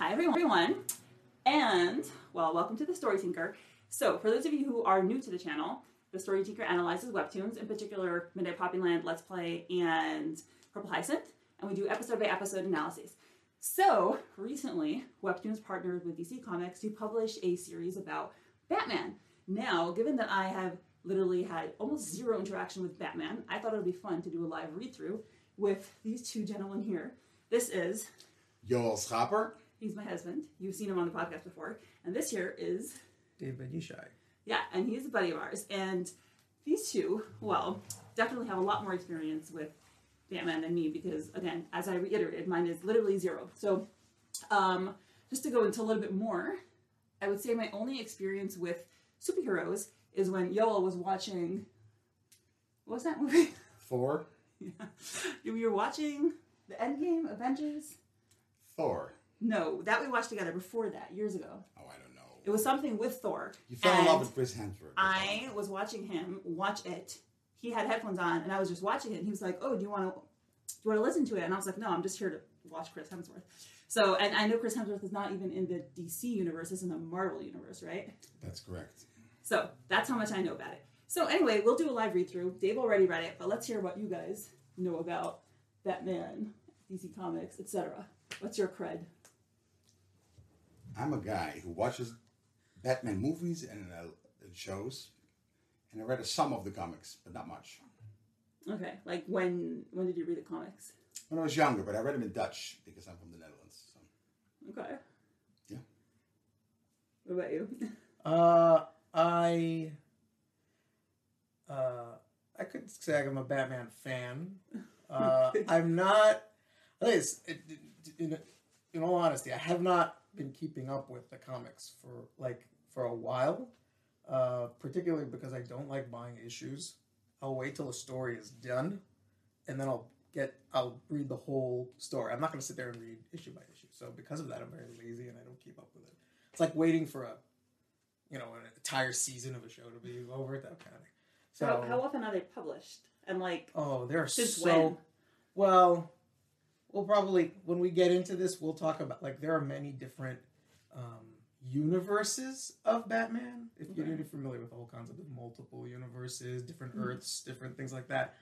Hi, everyone, and well, welcome to The Story Tinker. So, for those of you who are new to the channel, The Story Tinker analyzes webtoons, in particular Midnight Poppyland, Let's Play, and Purple Hyacinth, and we do episode by episode analyses. So, recently, Webtoons partnered with DC Comics to publish a series about Batman. Now, given that I have literally had almost zero interaction with Batman. I thought it would be fun to do a live read through with these two gentlemen here. This is Yoel Schaper. He's my husband. You've seen him on the podcast before. And this here is David Yishai. Yeah, and he's a buddy of ours. And these two, well, definitely have a lot more experience with Batman than me because, again, as I reiterated, mine is literally zero. So, um, just to go into a little bit more, I would say my only experience with superheroes is when Yoel was watching. What was that movie? Thor. yeah. You were watching the Endgame Avengers? Thor. No, that we watched together before that, years ago. Oh, I don't know. It was something with Thor. You fell in love with Chris Hemsworth. I was watching him watch it. He had headphones on, and I was just watching it. And he was like, "Oh, do you want to, do you want to listen to it?" And I was like, "No, I'm just here to watch Chris Hemsworth." So, and I know Chris Hemsworth is not even in the DC universe; it's in the Marvel universe, right? That's correct. So that's how much I know about it. So anyway, we'll do a live read through. Dave already read it, but let's hear what you guys know about Batman, DC Comics, etc. What's your cred? I'm a guy who watches Batman movies and uh, shows, and I read some of the comics, but not much. Okay, like when when did you read the comics? When I was younger, but I read them in Dutch because I'm from the Netherlands. So. Okay. Yeah. What about you? Uh, I uh, I could say I'm a Batman fan. Uh, I'm not. At least, in, in all honesty, I have not been keeping up with the comics for like for a while. Uh, particularly because I don't like buying issues. I'll wait till a story is done, and then I'll get I'll read the whole story. I'm not going to sit there and read issue by issue. So because of that, I'm very lazy and I don't keep up with it. It's like waiting for a you know, an entire season of a show to be over, that kind of thing. So how, how often are they published? And like, oh, they're since so when? well. We'll probably when we get into this, we'll talk about like there are many different um, universes of Batman. If you're familiar with the whole concept of multiple universes, different Mhm. Earths, different things like that,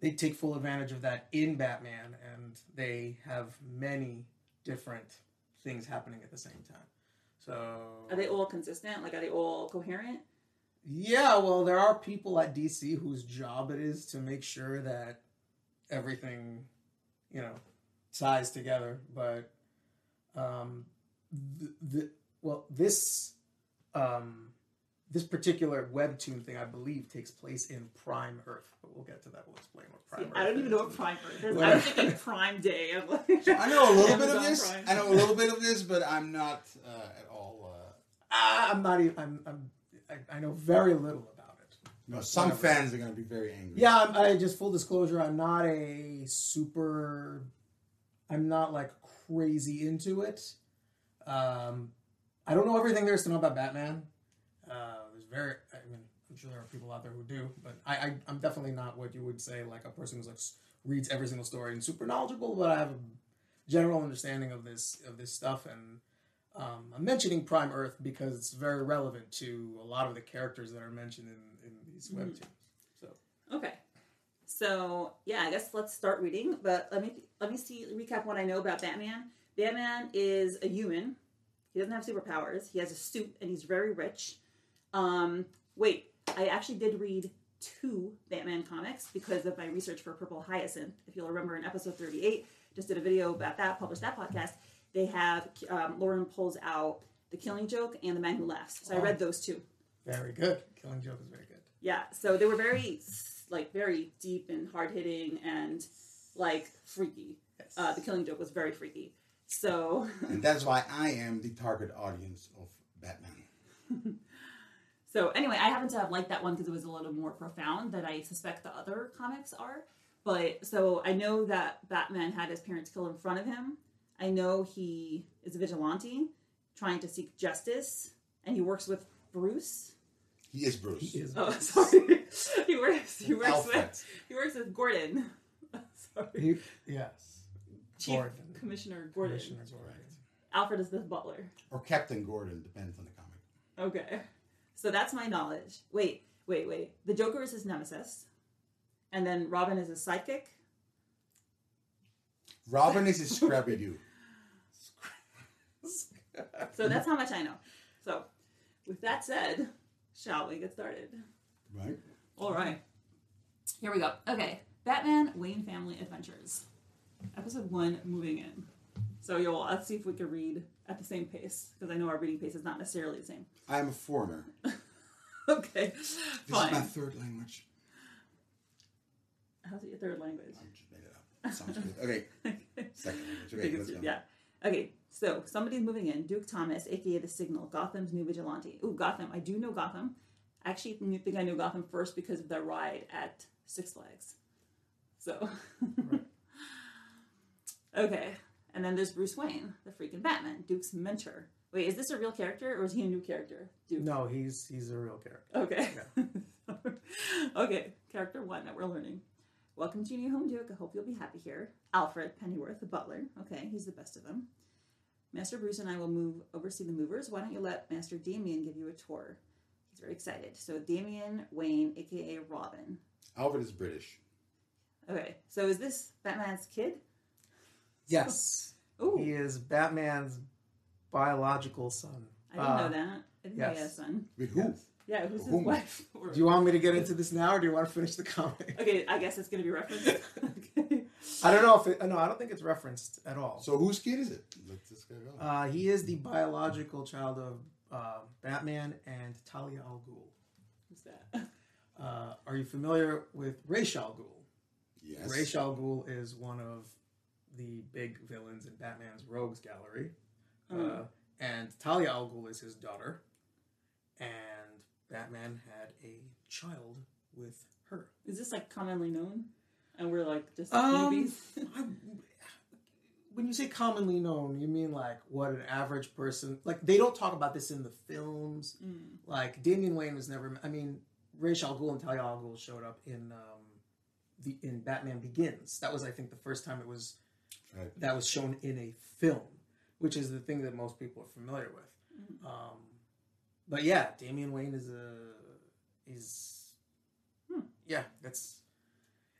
they take full advantage of that in Batman, and they have many different things happening at the same time. So Are they all consistent? Like, are they all coherent? Yeah, well, there are people at DC whose job it is to make sure that everything, you know, ties together. But, um, the, the well, this, um, this particular webtoon thing, I believe, takes place in Prime Earth. But we'll get to that. We'll explain what Prime See, Earth. I don't even know what Prime Earth is. I'm thinking Prime Day. I'm like, I know a little bit of this. Prime. I know a little bit of this, but I'm not uh, at all. Uh, Ah, I'm not even. I'm. I'm I, I know very little about it. No, some Whatever. fans are going to be very angry. Yeah, I'm, I just full disclosure. I'm not a super. I'm not like crazy into it. Um, I don't know everything there is to know about Batman. Uh, there's very. I mean, I'm sure there are people out there who do, but I, I I'm definitely not what you would say like a person who's like reads every single story and super knowledgeable. But I have a general understanding of this of this stuff and. Um, I'm mentioning Prime Earth because it's very relevant to a lot of the characters that are mentioned in, in these Mhm. webtoons. So okay. So yeah, I guess let's start reading. But let me let me see recap what I know about Batman. Batman is a human. He doesn't have superpowers. He has a suit and he's very rich. Um, wait, I actually did read two Batman comics because of my research for Purple Hyacinth. If you'll remember in episode 38, just did a video about that, published that podcast. They have um, Lauren pulls out The Killing Joke and The Man Who Laughs. So I Oh. read those two. Very good. Killing Joke is very good. Yeah, so they were very like very deep and hard hitting and like freaky. Yes. Uh, the Killing Joke was very freaky. So And that's why I am the target audience of Batman. So anyway, I happen to have liked that one because it was a little more profound than I suspect the other comics are. But so I know that Batman had his parents killed in front of him. I know he is a vigilante trying to seek justice, and he works with Bruce. He is Bruce. He is. Oh, sorry. he works. He works Alfred. with. He works with Gordon. sorry, He, yes. Chief Gordon. Commissioner Gordon. Commissioner's right. Alfred is the butler. Or Captain Gordon, depends on the comic. Okay. So that's my knowledge. Wait, wait, wait. The Joker is his nemesis. And then Robin is his sidekick. Robin is his Scrappy Doo. So that's how much I know. So, with that said, shall we get started? Right? All right. Here we go. Okay. Batman Wayne Family Adventures. Episode 1 Moving In. So, yo, let's see if we can read at the same pace because I know our reading pace is not necessarily the same. I am a foreigner. Okay. This Fine. is my third language. How's it your third language? I just made it up. Sounds good. Okay. Second language. Okay, let's go. yeah. Okay, so somebody's moving in. Duke Thomas, aka the Signal, Gotham's new vigilante. Ooh, Gotham. I do know Gotham. I actually think I knew Gotham first because of their ride at Six Flags. So, okay, and then there's Bruce Wayne, the freaking Batman, Duke's mentor. Wait, is this a real character or is he a new character? Duke. No, he's he's a real character. Okay. okay, character one that we're learning. Welcome to your new home, Duke. I hope you'll be happy here. Alfred Pennyworth, the butler. Okay, he's the best of them. Master Bruce and I will move oversee the movers. Why don't you let Master Damian give you a tour? He's very excited. So Damian Wayne, aka Robin. Alfred is British. Okay, so is this Batman's kid? Yes, Ooh, he is Batman's biological son. I didn't Uh, know that. I didn't know he had a yes. son. With who? Yeah, who's his Whom? wife? Or- Do you want me to get into this now, or do you want to finish the comic? okay, I guess it's gonna be referenced. okay. I don't know if it. No, I don't think it's referenced at all. So whose kid is it? Let this guy go. Uh, he is the biological child of uh, Batman and Talia al Ghul. Who's that? Uh, are you familiar with Ra's al Ghul? yes. Ra's al Ghul is one of the big villains in Batman's Rogues Gallery. Uh, Mm. and Talia al Ghul is his daughter. And Batman had a child with her. Is this like commonly known? And we're like just Um, newbies? I, when you say commonly known, you mean like what an average person like? They don't talk about this in the films. Mm. Like Damian Wayne was never. I mean, Ra's al Ghul and Talia al Ghul showed up in um, the in Batman Begins. That was, I think, the first time it was Right. that was shown in a film, which is the thing that most people are familiar with. Mhm. Um, but yeah, Damian Wayne is a is Hmm. yeah, that's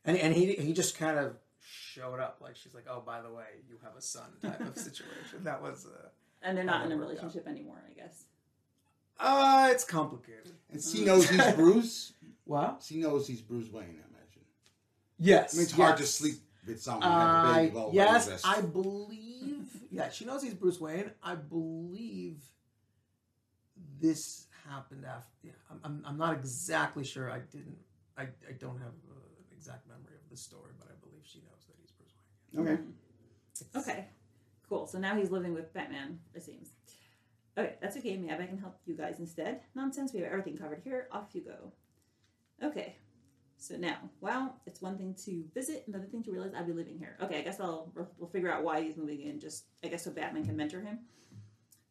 and and he he just kind of showed up like she's like, oh, by the way, you have a son type of situation. That was uh, And they're not in a that worked out. relationship anymore, I guess. uh it's complicated. And she knows he's Bruce. What? She knows he's Bruce Wayne, I imagine. Yes, I mean, it's hard to sleep with someone and have a Uh, baby while yes. I believe. Yeah, she knows he's Bruce Wayne. I believe this happened after. Yeah, I'm, I'm, I'm not exactly sure. I didn't. I, I don't have an exact memory of the story, but I believe she knows that he's Bruce Wayne. Okay. Okay. Cool. So now he's living with Batman, it seems. Okay, that's okay. Maybe I can help you guys instead. Nonsense. We have everything covered here. Off you go. Okay. So now, well, it's one thing to visit, another thing to realize I'll be living here. Okay, I guess I'll we'll, we'll figure out why he's moving in. Just I guess so Batman can mentor him.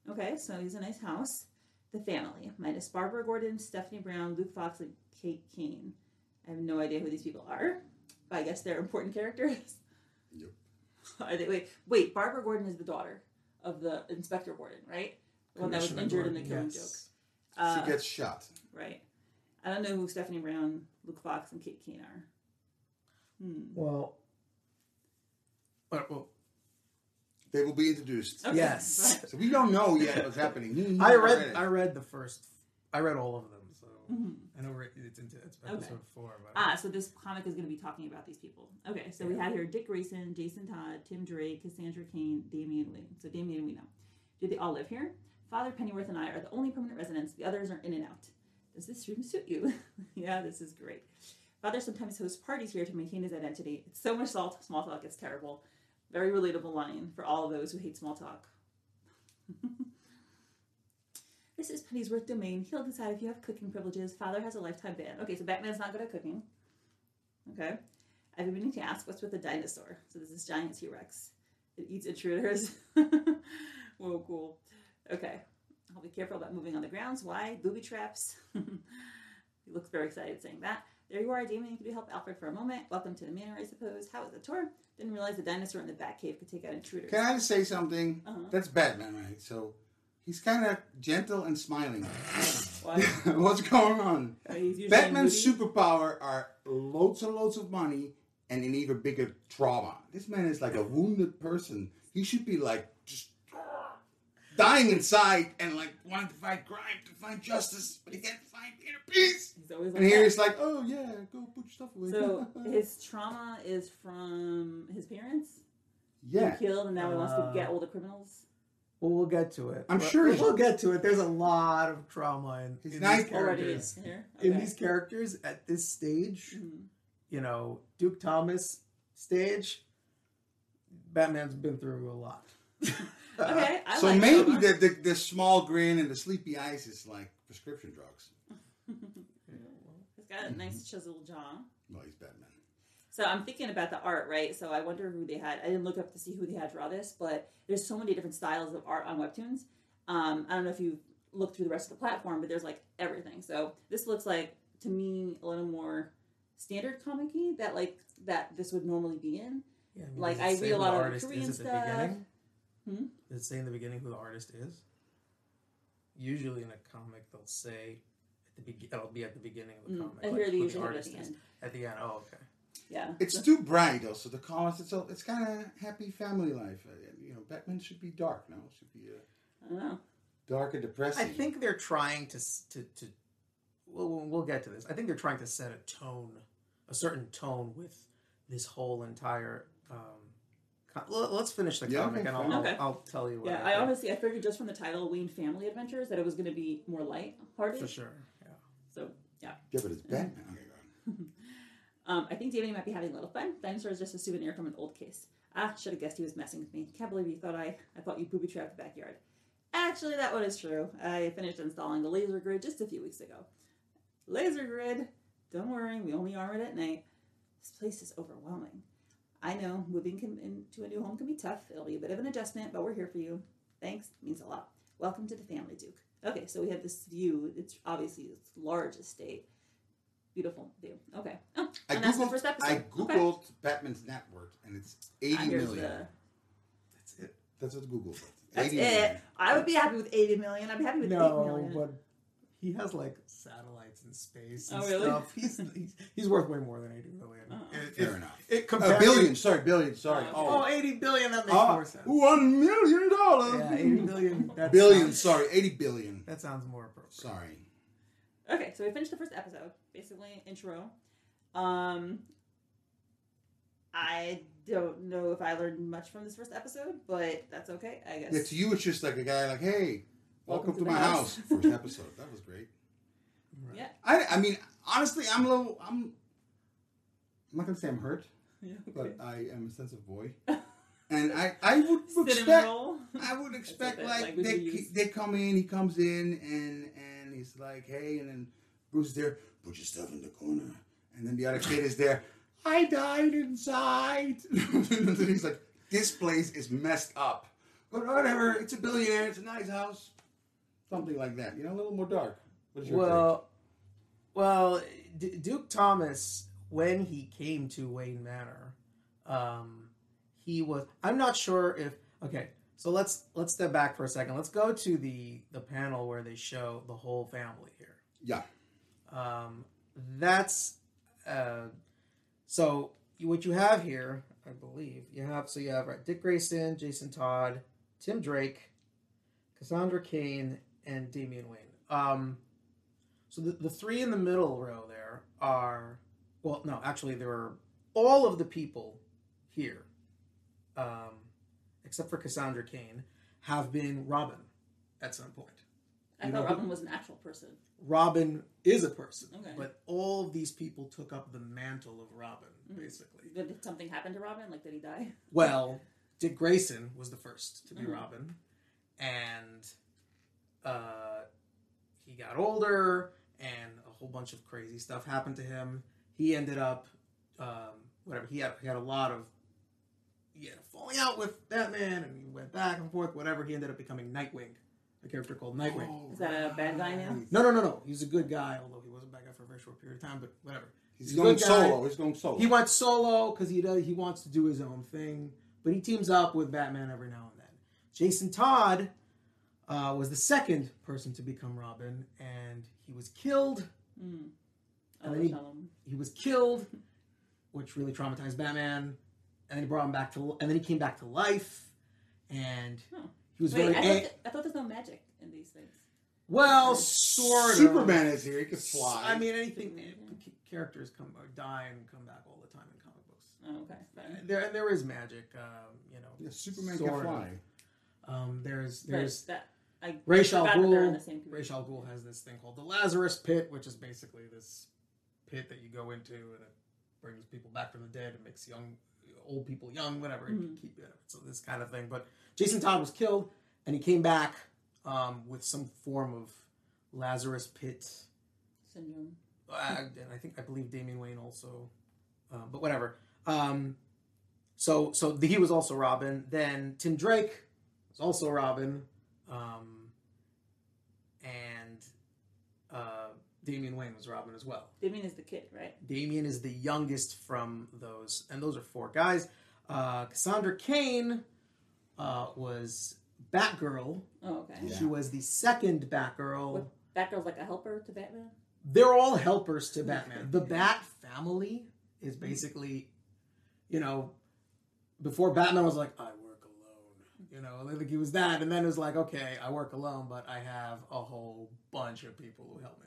Okay, so he's a nice house. The family minus Barbara Gordon, Stephanie Brown, Luke Fox, and Kate Kane. I have no idea who these people are, but I guess they're important characters. Yep. Are they, wait, wait. Barbara Gordon is the daughter of the Inspector Gordon, right? The one that was Commissioner injured in the Gordon, Killing yes. Joke. Uh, she gets shot. right. I don't know who Stephanie Brown, Luke Fox, and Kate Kane are. Hmm. Well, but, well, They will be introduced. Okay. Yes. So we don't know yet what's happening. He- he I read. I read the first. I read all of them, Mhm. I know we're- it's into it's Okay. episode four. But Ah, so this comic is going to be talking about these people. Okay, so we have here Dick Grayson, Jason Todd, Tim Drake, Cassandra Cain, Damian Wayne. So Damian we know. Do they all live here? Father Pennyworth and I are the only permanent residents. The others are in and out. Does this room suit you? yeah, this is great. Father sometimes hosts parties here to maintain his identity. It's so much salt, small talk, it's terrible. Very relatable line for all of those who hate small talk. this is Pennyworth domain. He'll decide if you have cooking privileges. Father has a lifetime ban. Okay, so Batman's not good at cooking. Okay. I've been meaning to ask what's with the dinosaur. So this is giant T Rex. It eats intruders. Whoa, cool. Okay. I'll be careful about moving on the grounds. Why? Booby traps. he looks very excited saying that. There you are, Damian. Could you help Alfred for a moment? Welcome to the manor, I suppose. How was the tour? Didn't realize the dinosaur in the Batcave could take out intruders. Can I just say something? Uh-huh. That's Batman, right? So he's kind of gentle and smiling. Why? What's going on? He's Batman's moody. superpower are loads and loads of money and an even bigger trauma. This man is like a wounded person. He should be like just dying inside and like wanting to fight crime, to find justice, but he can't find inner peace. He's always like And here that. he's like, oh yeah, go put your stuff away. So his trauma is from his parents yeah, being killed, and now he wants to Uh, get all the criminals. Well, we'll get to it. I'm But- sure but he's- we'll get to it. There's a lot of trauma in, in nice these characters. here. In these characters at this stage, Mhm. you know, Duke Thomas stage, Batman's been through a lot. Okay, I so like maybe trauma. the, the the small grin and the sleepy eyes is like prescription drugs. He's got a nice chiseled jaw. Well, he's Batman. So I'm thinking about the art, right? So I wonder who they had. I didn't look up to see who they had draw this, but there's so many different styles of art on Webtoons. Um, I don't know if you looked through the rest of the platform, but there's like everything. So this looks like to me a little more standard comic-y that like that this would normally be in. Yeah, I mean, Like, I read a lot the of Korean is at the stuff. beginning? Hmm? Does it say in the beginning who the artist is? Usually in a comic, they'll say at the be- it'll be at the beginning of the Mm. comic. And like, here they who usually have at artist the is. end. At the end, oh okay. Yeah. It's too bright, also. The colors, it's all, it's kind of happy family life. Uh, you know, Batman should be dark. No, it should be uh, I don't know. dark and depressing. I think they're trying to to to. We'll, we'll we'll get to this. I think they're trying to set a tone, a certain tone with this whole entire. Um, co- let's finish the Yeah, comic, okay, and I'll, fine. I'll, Okay. I'll tell you what. Yeah, I I honestly I figured just from the title Wayne Family Adventures that it was going to be more light-hearted. for sure. Yeah. So yeah. yeah, but it's Batman. Um, I think David might be having a little fun. Dinosaur is just a souvenir from an old case. Ah, should have guessed he was messing with me. Can't believe you thought I I thought you booby trapped the backyard. Actually, that one is true. I finished installing the laser grid just a few weeks ago. Laser grid. Don't worry, we only arm it at night. This place is overwhelming. I know moving into a new home can be tough. It'll be a bit of an adjustment, but we're here for you. Thanks means a lot. Welcome to the family, Duke. Okay, so we have this view. It's obviously this large estate. Beautiful view. Okay. Oh, I and that's the googled. first episode. I Okay. googled Batman's net worth, and it's eighty million. the- That's it. That's what Google said. That's 80 it. million. I would be happy with 80 million. I'd be happy with 8 No, million. but he has like satellites in space and Oh, really? stuff. He's, he's he's worth way more than eighty million. Oh. It- Fair it- enough. It A compared- billion. Sorry, billion. Sorry. Oh, Oh, 80 billion. That makes Ah, more sense. One million dollars. Yeah, eighty billion. That billion. sounds- Sorry, eighty billion. that sounds more appropriate. Sorry. Okay, so we finished the first episode. Basically, intro. Um, I don't know if I learned much from this first episode, but that's okay, I guess. Yeah, to you, it's just like a guy like, hey, welcome, to, the my house." house. First episode. That was great. Right. Yeah. I, I mean, honestly, I'm a little. I'm. I'm not gonna say I'm hurt, Yeah, but. I am a sensitive boy, and I I would expect. I would expect bit like they they come in, he comes in, and and he's like, hey, and then Bruce is there. Put your stuff in the corner, and then the other kid is there. I died inside. and then he's like, this place is messed up, but whatever. It's a billionaire. It's a nice house. Something like that. You know, a little more dark. What is your take? Well, well, D- Duke Thomas, when he came to Wayne Manor, um, he was. I'm not sure if. Okay, so let's let's step back for a second. Let's go to the the panel where they show the whole family here. Yeah. Um, that's uh, so what you have here, I believe you have. So you have right, Dick Grayson, Jason Todd, Tim Drake, Cassandra Cain, and Damian Wayne. Um, so the, the three in the middle row there are well, no, actually there are all of the people here, um, except for Cassandra Cain, have been Robin at some point. I You thought who- Robin was an actual person. Robin is a person, Okay. but all of these people took up the mantle of Robin, Mhm. basically. Did did something happen to Robin? Like, did he die? Well, Dick Grayson was the first to be Mhm. Robin, and uh, he got older, and a whole bunch of crazy stuff happened to him. He ended up, um, whatever. He had he had a lot of he had a falling out with Batman, and he went back and forth. Whatever. He ended up becoming Nightwing, a character called Nightwing. Oh, Is that a bad guy now? No, no, no, no. He's a good guy, although he was a bad guy for a very short period of time. But whatever. He's He's going solo. He's going solo. He went solo because he does, he wants to do his own thing, but he teams up with Batman every now and then. Jason Todd uh, was the second person to become Robin, and he was killed. Mm. And Oh, then he- tell him. He was killed, which really traumatized Batman. And then he brought him back to, and then he came back to life, and Huh. He was Wait, very I thought, th- I thought there's no magic in these things. well, sort of. Superman is here. He can fly. I mean, anything. Superman, c- Characters come or die and come back all the time in comic books. Oh, okay. fine. There, and there is magic. Um, you know, yeah, Superman sort can of. fly. Um, there's But there's that I Ra's al forgot that they're in Ghul. the same. Ra's al Ghul has this thing called the Lazarus Pit, which is basically this pit that you go into and it brings people back from the dead and makes young, old people young, whatever. Mhm. Keep it. So this kind of thing. But Jason Todd was killed, and he came back um, with some form of Lazarus Pit. syndrome. Uh, and I think I believe Damian Wayne also, uh, but whatever. Um, so so the, he was also Robin. Then Tim Drake was also Robin, um, and uh, Damian Wayne was Robin as well. Damian is the kid, right? Damian is the youngest from those, and those are four guys. Uh, Cassandra Cain uh, was Batgirl. Oh, okay. Yeah. She was the second Batgirl. What, Batgirl's like a helper to Batman. they're all helpers to Batman. The Bat family is basically, you know, before Batman was like, I work alone. You know, like he was that, and then it was like, okay, I work alone, but I have a whole bunch of people who help me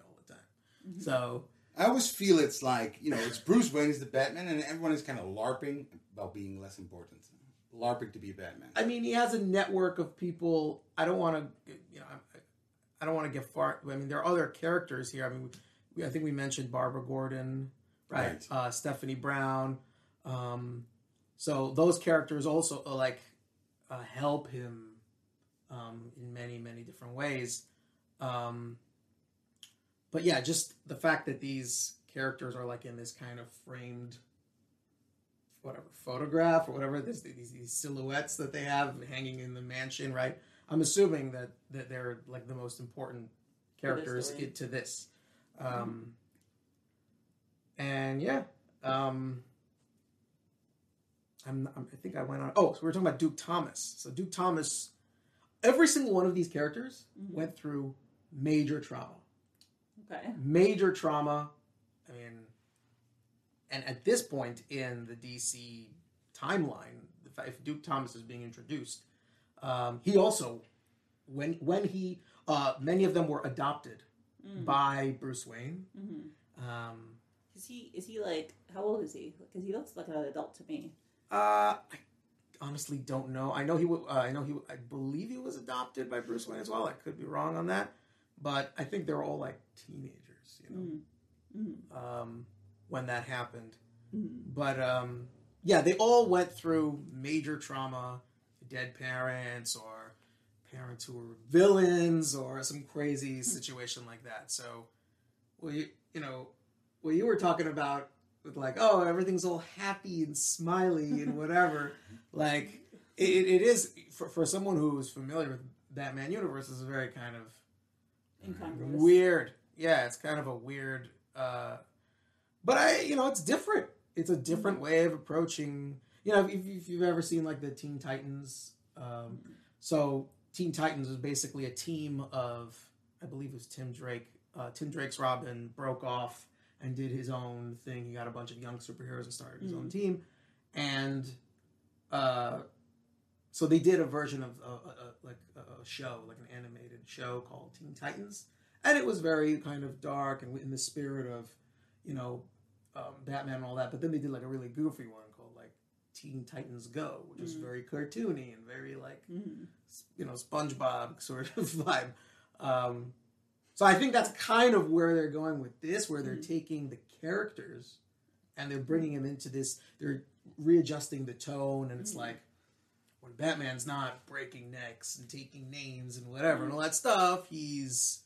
all the time. Mhm. So I always feel it's like you know, it's Bruce Wayne is the Batman, and everyone is kind of larping about being less important. Larping to be Batman. I mean, he has a network of people. I don't want to, you know, I, I don't want to get far. I mean, there are other characters here. I mean, we, I think we mentioned Barbara Gordon, right? Right. Uh, Stephanie Brown. Um, so those characters also uh, like uh, help him um, in many, many different ways. Um, but yeah, just the fact that these characters are like in this kind of framed whatever photograph or whatever this these, these silhouettes that they have hanging in the mansion right? I'm assuming that that they're like the most important characters i- to this. Um and yeah um I'm, I'm i think i went on oh so we were talking about duke thomas. So duke thomas every single one of these characters Mhm. went through major trauma Okay. major trauma. I mean, and at this point in the DC timeline, if Duke Thomas is being introduced, um, he also, when when he, uh, many of them were adopted Mm. by Bruce Wayne. hmm Um, Is he? Is he like? How old is he? Because he looks like an adult to me. uh, I honestly don't know. I know he. Uh, I know he. I believe he was adopted by Bruce Wayne as well. I could be wrong on that, but I think they're all like teenagers. You know. Mm. Mm. um, when that happened. Mm. But um, yeah, they all went through major trauma, dead parents or parents who were villains or some crazy situation like that. So, well, you, you know, what you were talking about with like, oh, everything's all happy and smiley and whatever. like, it, it is for, for someone who's familiar with Batman universe is a very kind of Incongruous. weird. Yeah, it's kind of a weird. Uh, but I, you know, it's different. It's a different way of approaching. You know, if, if you've ever seen like the Teen Titans, um, so Teen Titans is basically a team of, I believe it was Tim Drake. Uh, Tim Drake's Robin broke off and did his own thing. He got a bunch of young superheroes and started his own team, and uh, so they did a version of a, a, a, like a show, like an animated show called Teen Titans, and it was very kind of dark and in the spirit of, you know, um, Batman and all that. But then they did like a really goofy one called like Teen Titans Go, which was Mhm. very cartoony and very like Mm. you know SpongeBob sort of vibe. Um, So I think that's kind of where they're going with this, where they're Mhm. taking the characters and they're bringing them into this. They're readjusting the tone, and it's Mhm. like when Batman's not breaking necks and taking names and whatever and all that stuff, he's,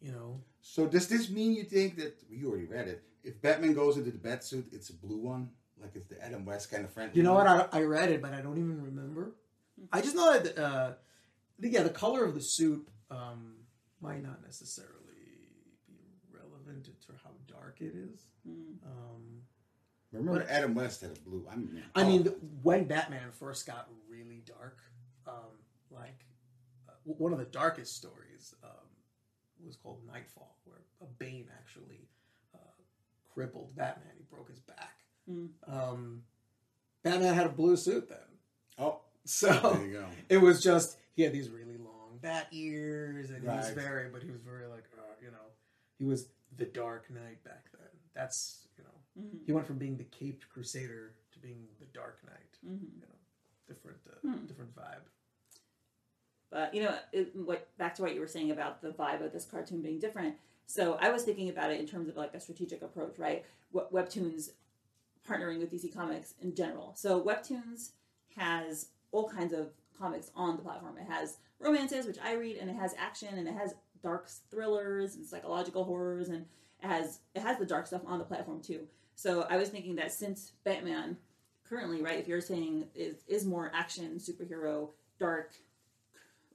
you know, So does this mean you think that you already read it? If Batman goes into the bat suit, it's a blue one, like it's the Adam West kind of friend. you know what? I, I read it, but I don't even remember. I just know that, uh, the, yeah, the color of the suit um, might not necessarily be relevant to how dark it is. Mm. Um, Remember, But- Adam West had a blue. I mean, I oh, mean, when Batman first got really dark, um, like uh, one of the darkest stories um, was called Knightfall, where a Bane actually uh, crippled Batman. He broke his back. Mm. Um, Batman had a blue suit then, oh, so there you go. it was just he had these really long bat ears, and he was very, but he was very like, uh, you know, he was the Dark Knight back then. That's you know, Mhm. he went from being the caped crusader to being the Dark Knight. Mhm. You know, different, uh, Hmm. different vibe. But you know, it, what back to what you were saying about the vibe of this cartoon being different. So I was thinking about it in terms of like a strategic approach, right? What Webtoons partnering with DC Comics in general. So Webtoons has all kinds of comics on the platform. It has romances, which I read, and it has action, and it has dark thrillers and psychological horrors, and it has it has the dark stuff on the platform too. So I was thinking that since Batman currently, right, if you're saying is is more action, superhero, dark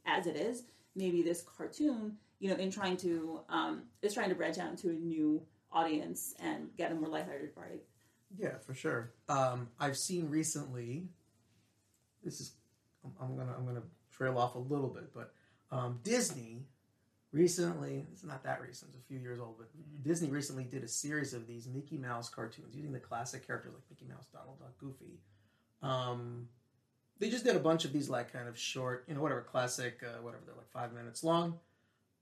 as it is, maybe this cartoon, you know, in trying to um, is trying to branch out into a new audience and get a more lighthearted vibe. Yeah, for sure. Um, I've seen recently. This is, I'm, I'm gonna I'm gonna trail off a little bit, but um, Disney recently. It's not that recent. It's a few years old, but Disney recently did a series of these Mickey Mouse cartoons using the classic characters like Mickey Mouse, Donald Duck, Goofy. Um, they just did a bunch of these like kind of short, you know, whatever classic, uh, whatever they're like five minutes long,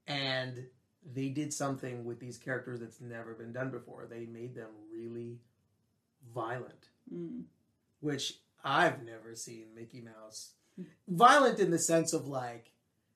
and they did something with these characters that's never been done before. They made them really violent, Mm. which I've never seen Mickey Mouse violent in the sense of like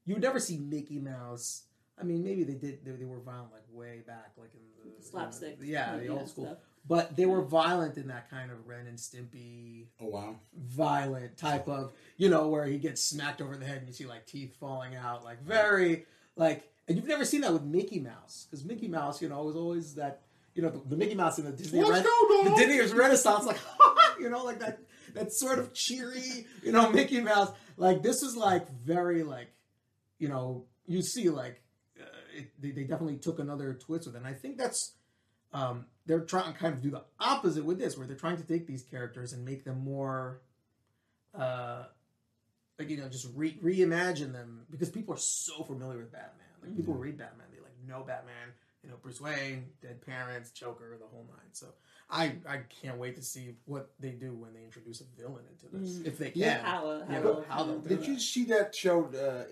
you would never see Mickey Mouse. I mean, maybe they did. They, they were violent like way back, like in the Slapstick, yeah, the old school. stuff. But they were violent in that kind of Ren and Stimpy Oh wow. violent type of, you know, where he gets smacked over the head and you see like teeth falling out, like very like. And you've never seen that with Mickey Mouse because Mickey Mouse, you know, was always that, you know, the, the Mickey Mouse in the Disney Let's Ren- go, the dog! Disney Renaissance, like you know, like that that sort of cheery, you know, Mickey Mouse. Like this is like very like, you know, you see like it, they, they definitely took another twist with it. And I think that's um, they're trying to kind of do the opposite with this, where they're trying to take these characters and make them more, uh, like you know, just re- reimagine them because people are so familiar with Batman. Like people read Batman, they like know Batman. You know, Bruce Wayne, dead parents, Joker, the whole nine. So I I can't wait to see what they do when they introduce a villain into this, Mm. if they can. Yeah. How, uh, Yeah, how, but how they'll do Did that. you see that show, uh,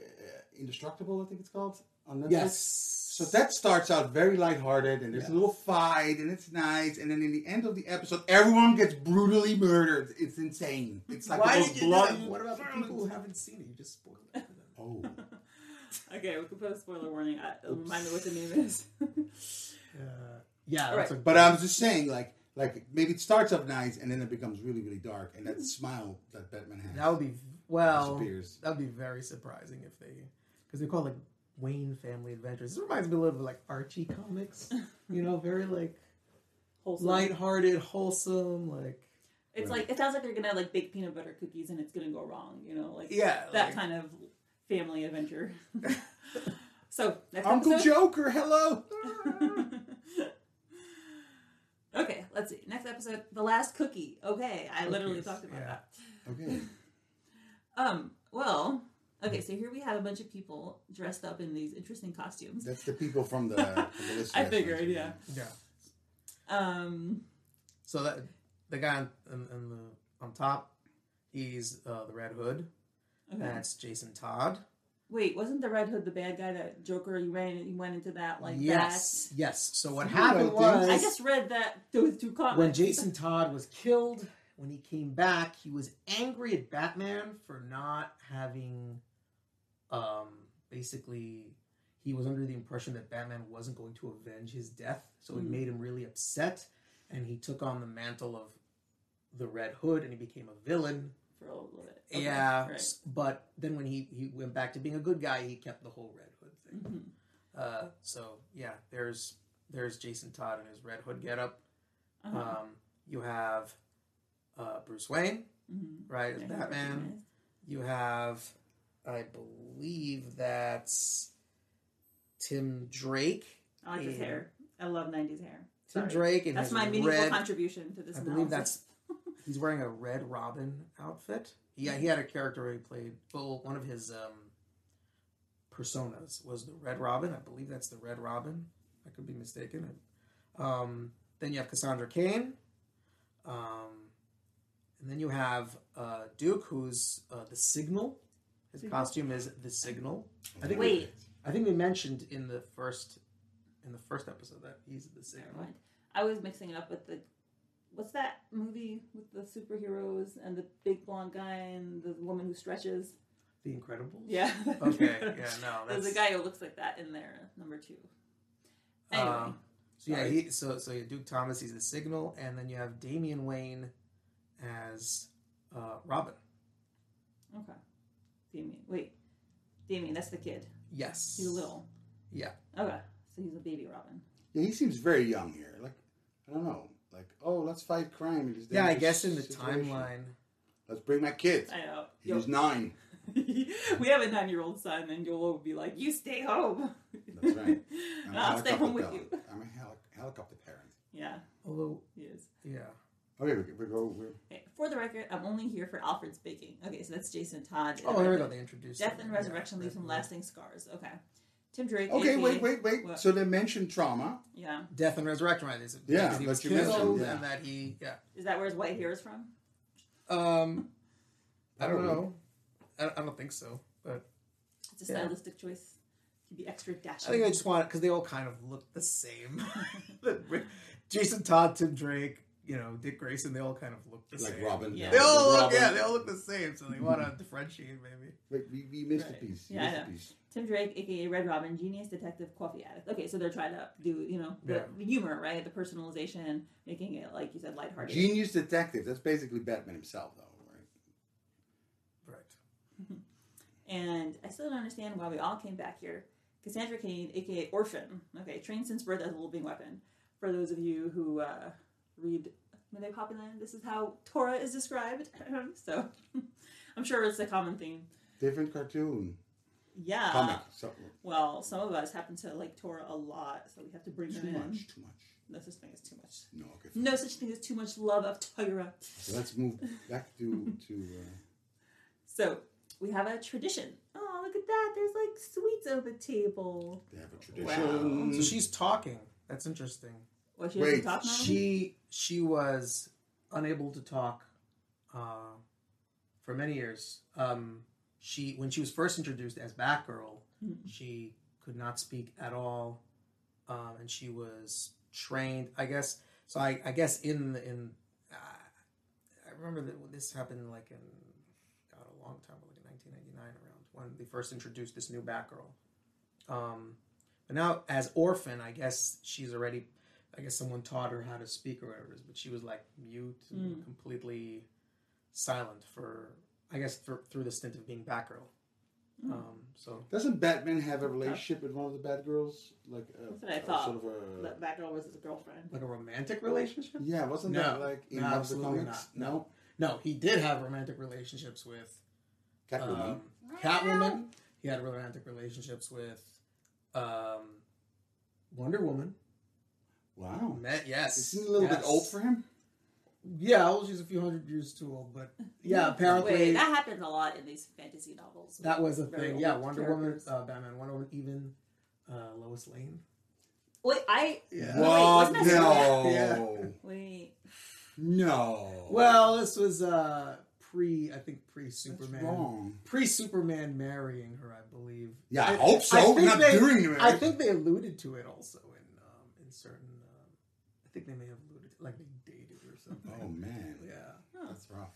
Indestructible? I think it's called on Netflix. Yes. So that starts out very lighthearted, and there's Yes. a little fight, and it's nice. And then in the end of the episode, everyone gets brutally murdered. It's insane. It's like Why the most you do bloody. that? What about the people who haven't seen it? You just spoiled it. Oh, Okay, we can put a spoiler warning. I, it'll remind me what the name is. Uh, yeah, that's right. a, but I was just saying, like, like maybe it starts off nice, and then it becomes really, really dark, and that smile that Batman has that would be well. disappears. That would be very surprising if they, because they call it like Wayne Family Adventures. This reminds me a little bit of like Archie comics. You know, very like Wholesome. lighthearted, wholesome, like It's like it sounds like they're gonna like bake peanut butter cookies and it's gonna go wrong. You know, like yeah, that like, kind of family adventure. so next Uncle episode. Joker, hello. okay, let's see. Next episode, the last cookie. Okay, I literally talked about yeah. that. Okay. Um. Well. Okay, so here we have a bunch of people dressed up in these interesting costumes. That's the people from the. From the list I figured, yeah. yeah. Um. So that the guy on, on, on the on top, he's uh, the Red Hood. Okay. That's Jason Todd. Wait, wasn't the Red Hood the bad guy that Joker? He ran. He went into that like yes, yes. So what You happened know was I just read that those two comics. when Jason Todd was killed, when he came back, he was angry at Batman for not having, um, basically, he was under the impression that Batman wasn't going to avenge his death, so it Mm. made him really upset, and he took on the mantle of the Red Hood, and he became a villain. For a little bit. Okay, yeah, Right. but then when he he went back to being a good guy, he kept the whole Red Hood thing. Mhm. Uh, so yeah, there's there's Jason Todd and his Red Hood getup. Uh-huh. Um, you have uh, Bruce Wayne, Mhm. right, as Batman. You have, I believe that's Tim Drake. I like his hair. I love '90s hair. Tim Sorry. Drake and That's his my meaningful red. contribution to this. I believe analysis. that's he's wearing a red Robin outfit. Yeah, he had a character where he played. Well, one of his um, personas was the Red Robin. I believe that's the Red Robin. I could be mistaken. Um, then you have Cassandra Cain. Um, and then you have uh, Duke, who's uh, the Signal. His Signal? costume is the Signal. I think Wait. I think they mentioned in the first in the first episode that he's the Never Signal. mind. I was mixing it up with the. What's that movie with the superheroes and the big blonde guy and the woman who stretches? The Incredibles. Yeah. Okay. Yeah. No. There's a guy who looks like that in there, number two. Anyway, Um, So yeah, he so so yeah, Duke Thomas he's the signal, and then you have Damian Wayne as uh, Robin. okay. Damian. Wait. Damian, that's the kid. Yes, He's little. Yeah. Okay. So he's a baby Robin. Yeah, he seems very young here. Like, I don't know. Like, oh, let's fight crime. Yeah, I guess in the situation. timeline. Let's bring my kid. I know. He was nine. we have a nine year old son, and Yoel would be like, You stay home. That's right. I'll stay home with helicopter you. parent. I'm a heli- helicopter parent. Yeah, Although, he is. yeah, Okay, we, we go. We're, Okay, for the record, I'm only here for Alfred's baking. Okay, so that's Jason Todd. oh, there we go. They introduced Death him. and Yeah, Resurrection leaves him yeah. lasting scars. Okay. Tim Drake. okay, aka wait, wait, wait. What? So they mentioned trauma. Yeah. Death and Resurrection, right? They said Yeah, that he was but you mentioned, killed yeah. and that he, yeah. Is that where his white hair is from? Um, I don't know. I, I don't think so, but It's a Yeah. stylistic choice. To be extra dashing. I think I just want because they all kind of look the same. Jason Todd, Tim Drake, you know, Dick Grayson, they all kind of look the Like same. Robin. Yeah. They all look, Robin. yeah, they all look the same, so they want to differentiate maybe. Wait, we, we missed Right. a piece. Yeah, I know. a piece. Tim Drake, aka Red Robin, genius detective, coffee addict. Okay, so they're trying to do, you know, the, Yeah. the humor, right? The personalization, making it, like you said, lighthearted. Genius detective. That's basically Batman himself, though, right? Right. And I still don't understand why we all came back here. Cassandra Cain, aka Orphan, okay, trained since birth as a living weapon. For those of you who uh, read Midnight Poppyland, this is how Tora is described. so I'm sure it's a common theme. Different cartoon. Yeah. Comic. So, Well, some of us happen to like Tora a lot, so we have to bring too them in. much. Too much. No such thing as too much. No, okay. No such thing as too much love of Tora. So let's move back to to. Uh, So we have a tradition. Oh, look at that! There's like sweets on the table. they have a tradition. So she's talking. That's interesting. Well, she Wait, doesn't normally? She she was unable to talk uh, for many years. Um, she when she was first introduced as Batgirl, Mhm. she could not speak at all, um, and she was trained. I guess so. I, I guess in in uh, I remember that this happened like in God a long time, like in 1999 around when they first introduced this new Batgirl. Um, but now as Orphan, I guess she's already. I guess someone taught her how to speak or whatever but she was like mute and Mm. completely silent for I guess for, through the stint of being Batgirl. Mm. Um, so Doesn't Batman have a relationship with one of the bad girls? Like a, That's what I a thought. Sort of a, That Batgirl was his girlfriend. like a romantic relationship? yeah, wasn't No. that like in No, one of the absolutely comics? not. No. No, he did have romantic relationships with Catwoman. um, Catwoman. He had romantic relationships with um, Wonder Woman. Wow. Met, yes. Isn't he a little bit old for him? Yeah, well, she's a few hundred years too old, but yeah, apparently Wait, that happens a lot in these fantasy novels. that was a thing. Yeah, Wonder Woman, uh, Batman, Wonder Woman, even uh, Lois Lane. Wait, I Yeah. Wait, What? wasn't No. Yeah. wait. No. Well, this was uh, pre, I think pre Superman, pre Superman marrying her, I believe. Yeah, I, I- hope so. I think not they- doing it. I think they alluded to it also in um, in certain. I think they may have alluded, like they dated or something. Oh man, Yeah. that's rough.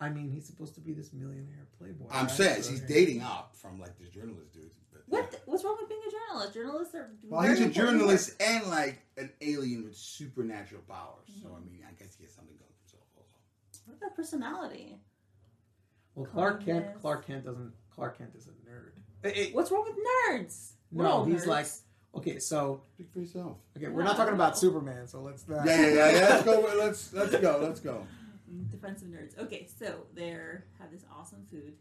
I mean, he's supposed to be this millionaire playboy. I'm right? saying So, he's yeah. dating up from like this journalist dude. But, What? What's wrong with being a journalist? Journalists are. Well, he's a important journalist and like an alien with supernatural powers. So I mean, I guess he has something going for himself also. What about personality? Well, Clark Kent. Clark Kent doesn't. Clark Kent is a nerd. Eh, eh, What's wrong with nerds? We're no, he's nerds. like. Okay, so Speak for yourself. okay, we're No, not talking about. Superman, so let's not. Yeah, yeah, yeah. yeah. Let's go. Let's let's go. Let's go. Defensive nerds. Okay, so they have this awesome food.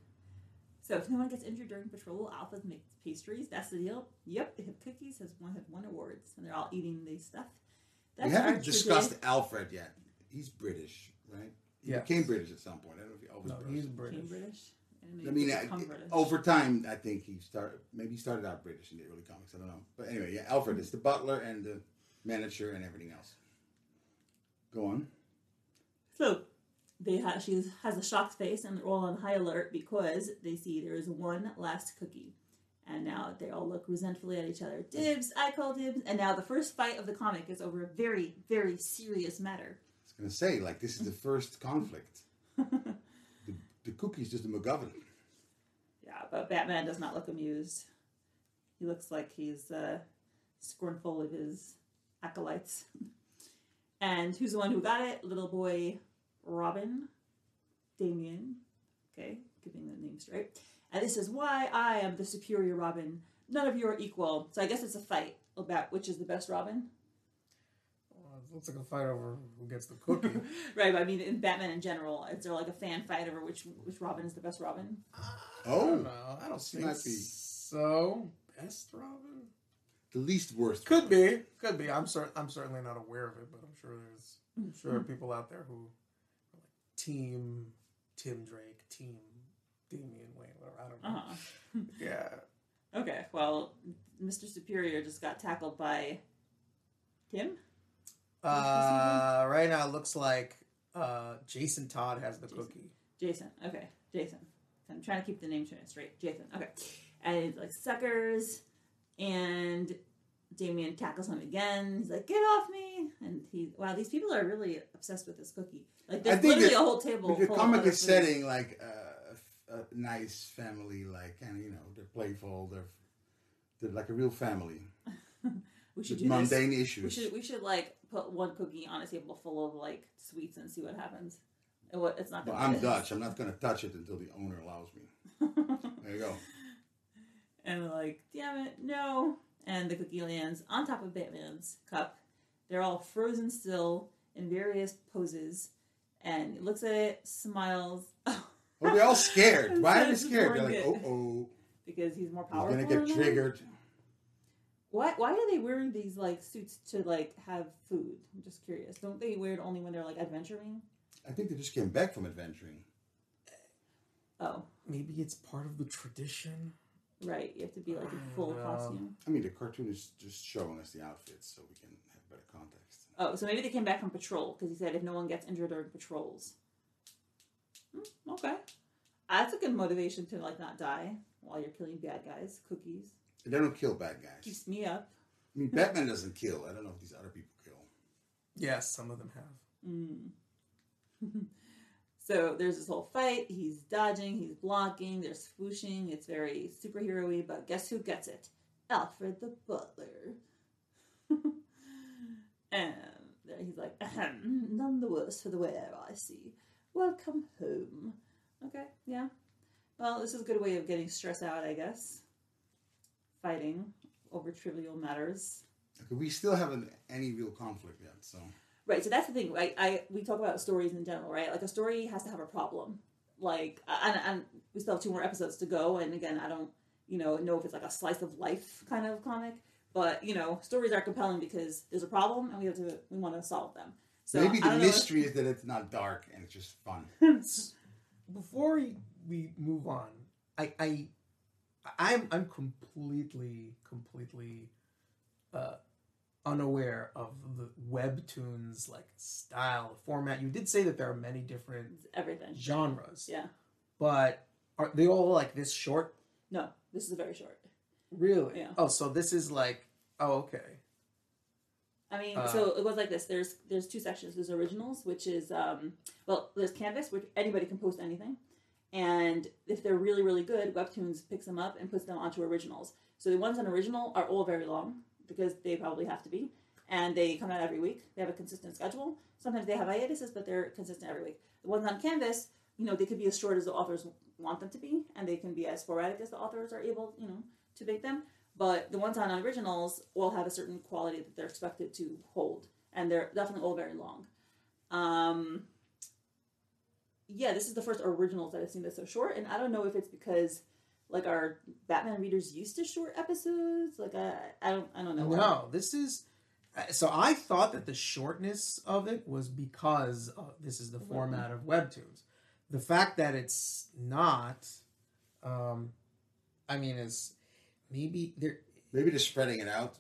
So if no one gets injured during patrol, Alphas make pastries. That's the deal. Yep, they have cookies. Has one had won awards, and they're all eating these stuff. That's we haven't discussed today. Alfred yet. He's British, right? He Yes. became British at some point. I don't know if he always No, was. he's Became British. British. I mean, I, over time, I think he started. Maybe he started out British in the early comics. I don't know, but anyway, yeah, Alfred is the butler and the manager and everything else. Go on. So they ha- she has a shocked face and they're all on high alert because they see there is one last cookie. And now they all look resentfully at each other. Dibs, I call dibs. And now the first fight of the comic is over a very, very serious matter. I was gonna say like this is the first conflict. the, cookie's just a MacGuffin. Yeah, but Batman does not look amused. He looks like he's uh, scornful of his acolytes. And who's the one who got it? Little boy Robin, Damian. Okay, giving the name straight. And this is why I am the superior Robin. None of you are equal. So I guess it's a fight about which is the best Robin. Well, it looks like a fight over who gets the cookie. right, but I mean in Batman in general, is there like a fan fight over which which Robin is the best Robin? I Oh, don't know. I don't She think might be. so. Best Robin the least worst. could be, could be. I'm cer- I'm certainly not aware of it, but I'm sure there's I'm sure there are people out there who are like team Tim Drake, team Damian Wayne, whatever. I don't know. Uh-huh. Yeah. Okay, well, Mr. Superior just got tackled by Tim. Uh, right now it looks like uh, Jason Todd has the Jason. cookie. Jason. Okay, Jason. I'm trying to keep the name straight. Jason. Okay, and he's like suckers, and Damian tackles him again. He's like, "Get off me!" And he, wow, these people are really obsessed with this cookie. Like, there's literally a whole table. The comic is setting like a, a, a nice family, like and you know they're playful, they're they're like a real family We should do this. mundane We issues. should we should like put one cookie on a table full of like sweets and see what happens. And what it's not. But I'm. Dutch. I'm not going to touch it until the owner allows me. There you go. and like, damn it, no. And the cookie lands on top of Batman's cup. They're all frozen still in various poses. And he looks at it, smiles. oh, they're all scared. Why are they scared? They're like, oh, oh, because he's more powerful. he's going to get triggered. them. Triggered. Why, why are they wearing these like suits to like have food? I'm just curious. Don't they wear it only when they're like adventuring? I think they just came back from adventuring. Oh, Maybe it's part of the tradition. right. You have to be like in full No. costume. I mean, the cartoon is just showing us the outfits so we can have better context. Oh, so maybe they came back from patrol because he said if no one gets injured during patrols. Hmm, okay, that's a good motivation to like not die while you're killing bad guys. Cookies They don't kill bad guys. keeps me up. I mean, Batman doesn't kill. I don't know if these other people kill. Yes, some of them have. Mm. so there's this whole fight. He's dodging. He's blocking. There's swooshing. It's very superhero-y. But guess who gets it? Alfred the butler. and then he's like, Ahem, none the worse for the wear, I see. Welcome home. Okay, yeah. Well, this is a good way of getting stress out, I guess. Fighting over trivial matters. Okay, we still haven't any real conflict yet, so Right, so that's the thing. Right, I we talk about stories in general, right? Like a story has to have a problem. Like, and, and we still have two more episodes to go. And again, I don't, you know, know if it's like a slice of life kind of comic, but you know, stories are compelling because there's a problem and we have to we want to solve them. So maybe the don't if- mystery is that it's not dark and it's just fun. Before we- we move on, I I I'm I'm completely completely uh, unaware of the webtoons like style format. You did say that there are many different everything. genres, Yeah. but are they all like this short? No, this is very short. Really? Yeah. Oh, so this is like oh okay. I mean, Uh, so it goes like this. There's there's two sections. There's originals, which is um, well, there's Canvas, which anybody can post anything, and if they're really really good, Webtoons picks them up and puts them onto originals. So the ones on original are all very long because they probably have to be, and they come out every week. They have a consistent schedule. Sometimes they have hiatuses, but they're consistent every week. The ones on Canvas, you know, they could be as short as the authors want them to be, and they can be as sporadic as the authors are able, you know, to make them. But the ones on originals all have a certain quality that they're expected to hold, and they're definitely all very long. Um, yeah, this is the first originals that I've seen that's so short, and I don't know if it's because like our Batman readers used to short episodes. Like I, I don't, I don't know. No, this is. uh, So I thought that the shortness of it was because uh, this is the Webtoon. format of webtoons. The fact that it's not, um, I mean, is maybe there. Maybe they're spreading it out.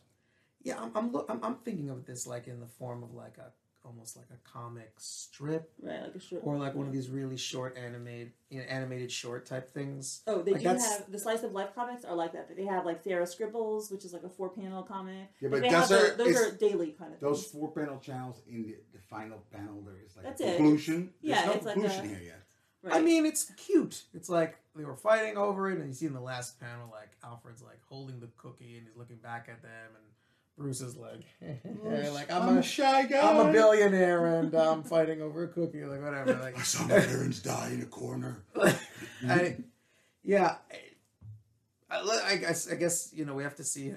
Yeah, I'm I'm, look, I'm I'm thinking of this like in the form of like a almost like a comic strip right, like a short. or like one of these really short animated you know, animated short type things. Oh, they Like, do have the slice of life comics are like that. They have like Sarah Scribbles, which is like a four panel comic. Yeah, but they those have are the- those are daily kind of those things. four panel channels in the, the final panel. There is like That's a it. conclusion. Yeah, There's no it's like conclusion a- here yet. Right. I mean, it's cute. It's like they were fighting over it, and you see in the last panel, like Alfred's like holding the cookie, and he's looking back at them, and Bruce is like, like I'm, a, shy guy. I'm a billionaire, and I'm fighting over a cookie, like whatever. Like, I saw my parents die in a corner. I, yeah, I, I, I guess I guess you know we have to see uh,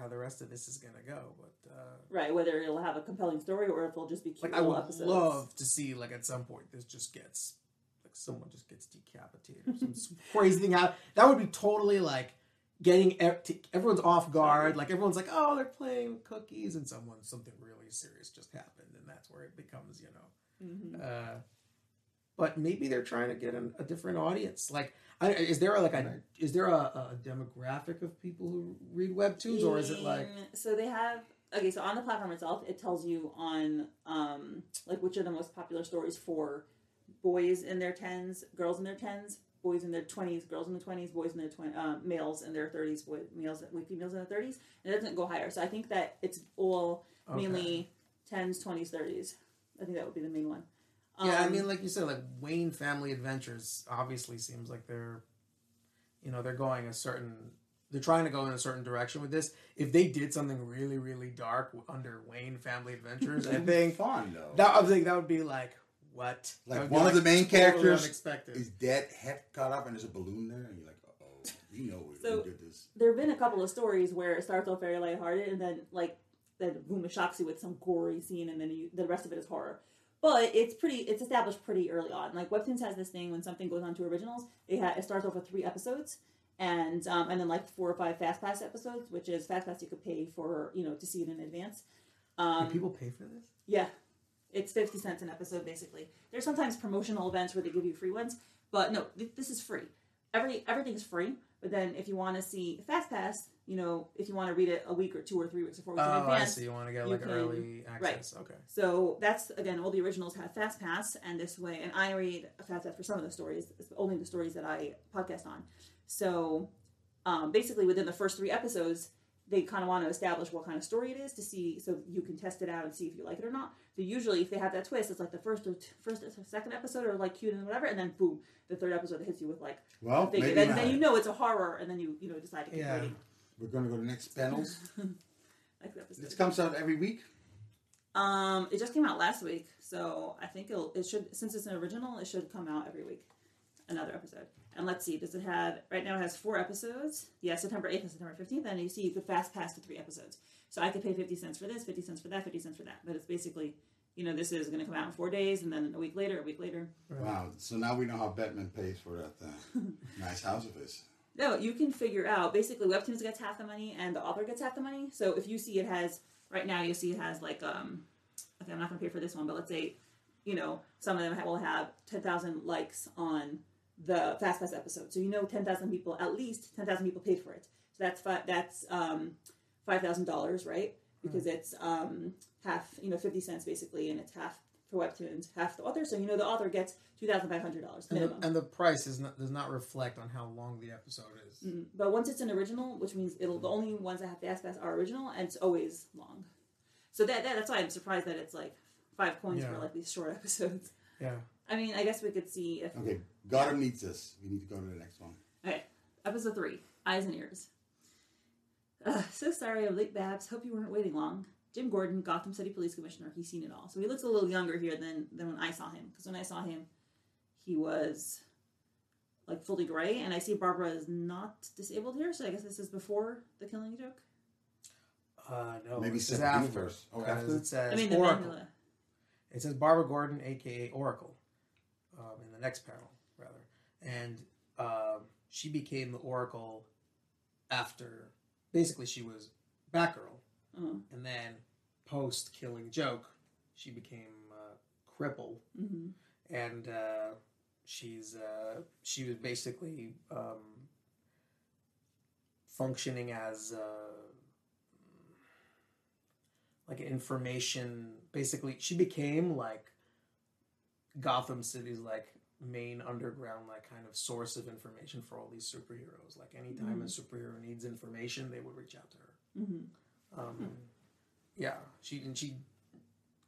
how the rest of this is gonna go, but. Uh, right, whether it'll have a compelling story or if it'll just be cute like I would episodes. love to see like at some point this just gets like someone just gets decapitated or some, some crazy thing out. That would be totally like getting ev- everyone's off guard. Like everyone's like, oh, they're playing cookies, and someone something really serious just happened, and that's where it becomes you know. Mhm. Uh, but maybe they're trying to get an, a different audience. Like, I, is there like a is there a, a demographic of people who read webtoons, or is it like so they have okay so on the platform itself it tells you on um like which are the most popular stories for boys in their 10s girls in their 10s boys in their 20s girls in their 20s boys in their 20s, uh, males in their 30s boy, males with females in their 30s and it doesn't go higher so i think that it's all Okay. mainly 10s 20s 30s i think that would be the main one Yeah, I Um, mean, like you said, like Wayne Family Adventures obviously seems like they're, you know, they're going a certain, they're trying to go in a certain direction with this. If they did something really, really dark under Wayne Family Adventures, I think fun though. that I think that would be like what, Like, would be, one of the main characters unexpected. is dead, head cut off, and there's a balloon there, and you're like, oh, we know we, So- we did this. there have been a couple of stories where it starts off very lighthearted and then like then boom it shocks you with some gory scene and then you, the rest of it is horror. But it's pretty it's established pretty early on. Like Webtoons has this thing when something goes on to originals, it ha- it starts off with three episodes and um, and then like four or five fast pass episodes, which is fast pass you could pay for you know to see it in advance. Um, Do people pay for this? yeah, it's fifty cents an episode basically. There's sometimes promotional events where they give you free ones, but no, th- this is free. Every everything's free. But then if you want to see Fast Pass, you know, if you want to read it a week or two or three weeks or four weeks in Oh, I see. You want to get like can- early right. access? Okay. so that's again all the originals have Fast Pass, and this way, and I read Fast Pass for some of the stories, it's only the stories that I podcast on. So um, basically, within the first three episodes, they kind of want to establish what kind of story it is to see, so you can test it out and see if you like it or not. So usually, if they have that twist, it's like the first or t- first or second episode are like cute and whatever, and then boom, the third episode hits you with like Well, thing. maybe then, not. then you know it's a horror, and then you you know decide to keep Yeah. reading. We're gonna go to next panels. Next episode. This comes out every week. Um, it just came out last week, so I think it'll it should since it's an original, it should come out every week, another episode. And let's see, does it have right now? It has four episodes. Yeah, September eighth and September fifteenth. And you see, you could fast pass to three episodes. So I could pay fifty cents for this, fifty cents for that, fifty cents for that. But it's basically, you know, this is going to come out in four days, and then a week later, a week later. Wow. So now we know how Batman pays for that uh, nice house of his. No, you can figure out. Basically, Webtoons gets half the money, and the author gets half the money. So if you see it has right now, you see it has like um, okay, I'm not going to pay for this one, but let's say, you know, some of them will have ten thousand likes on the Fast Pass episode. So you know, ten thousand people, at least ten thousand people paid for it. So that's fi- that's um, five thousand dollars, right? Because it's um, half, you know, fifty cents basically, and it's half for Webtoons, half the author. So you know, the author gets two thousand five hundred dollars And minimum. the, and the price is not, does not reflect on how long the episode is. Mm, But once it's an original, which means it'll the only ones that have fast pass are original, and it's always long. So that, that that's why I'm surprised that it's like five coins Yeah. for like these short episodes. Yeah. I mean, I guess we could see if Okay, Gotham needs us. We need to go to the next one. Okay, episode three, eyes and ears. Uh, so sorry I'm late, Babs. Hope you weren't waiting long. Jim Gordon, Gotham City Police Commissioner. He's seen it all, so he looks a little younger here than than when I saw him. Because when I saw him, he was like fully gray, and I see Barbara is not disabled here. So I guess this is before the Killing Joke. Uh, no, Maybe this is separate after. universe. Oh, 'cause after? It says I mean, the Oracle. Mandela. It says Barbara Gordon, aka Oracle, um, in the next panel, rather. And um, she became the Oracle after, basically, she was Batgirl. Uh, And then, post Killing Joke, she became uh, Cripple. hmm And uh, she's uh, she was basically um, functioning as uh, like information. Basically, she became like Gotham City's like main underground like kind of source of information for all these superheroes. Like anytime a superhero needs information, they would reach out to her. hmm Um, Yeah, she and she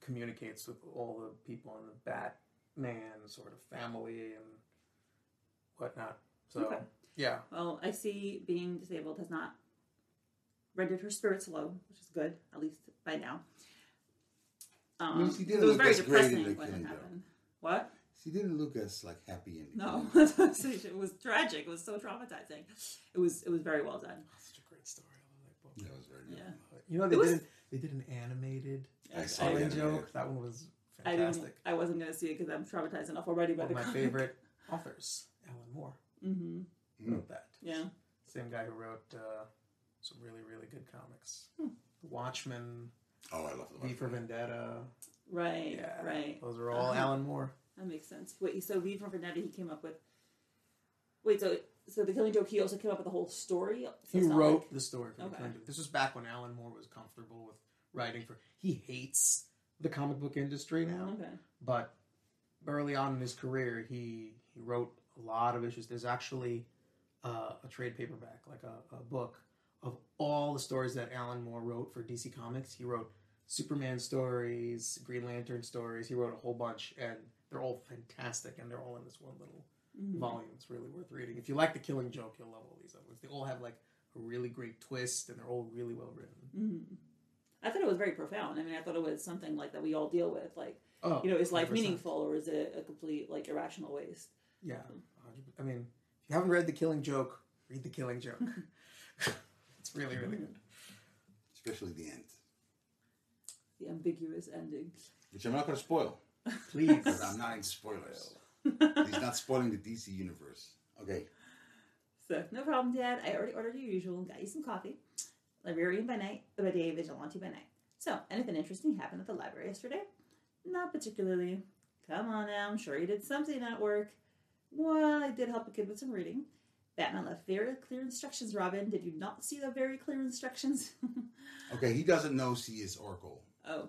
communicates with all the people in the Batman sort of family and whatnot. So Okay. yeah, Well, I see being disabled has not rendered her spirits low, which is good, at least by now. Um, mean, she didn't it was very as great in depressing the when it Killing Joke. happened. What? She didn't look as like happy in the No, beginning. it was tragic. It was so traumatizing. It was it was very well done. such a great story. I love that book. That was very good. Yeah, You know they It was- did they did an animated I saw Killing joke. That one was I didn't. fantastic. I wasn't gonna see it because I'm traumatized enough already by One the of my favorite authors, Alan Moore, hmm Mm. wrote that. Yeah. Same guy who wrote uh, some really really good comics. Hmm. Watchmen, Oh, I love the V for Vendetta. Right. Yeah, Right. Those are all Uh-huh. Alan Moore. That makes sense. Wait. So V from Vendetta, he came up with. Wait. So so the Killing Joke, he also came up with the whole story. So He wrote like- the story for Okay. the Killing Joke. This was back when Alan Moore was comfortable with writing for. He hates the comic book industry now, okay. but early on in his career, he he wrote a lot of issues. There's actually uh, a trade paperback, like a, a book of all the stories that Alan Moore wrote for DC Comics. He wrote Superman stories, Green Lantern stories. He wrote a whole bunch, and they're all fantastic, and they're all in this one little Mhm. volume. It's really worth reading. If you like The Killing Joke, you'll love all these other ones. They all have like a really great twist, and they're all really well written. Mhm. I thought it was very profound. I mean, I thought it was something like that we all deal with. Like, Oh, you know, is life 100%. meaningful or is it a complete like irrational waste? Yeah, I mean, if you haven't read The Killing Joke, read The Killing Joke. it's really, really good. Especially the end, The ambiguous ending. which I'm not going to spoil Please. because I'm not into spoilers. He's not spoiling the DC universe. Okay. So no problem, Dad. I already ordered your usual. And got you some coffee. Librarian by night, by day, vigilante by night. So, anything interesting happened at the library yesterday? Not particularly. Come on now, I'm sure you did something at work. Well, I did help a kid with some reading. Batman left very clear instructions, Robin. Did you not see the very clear instructions? Okay, he doesn't know she is Oracle. oh.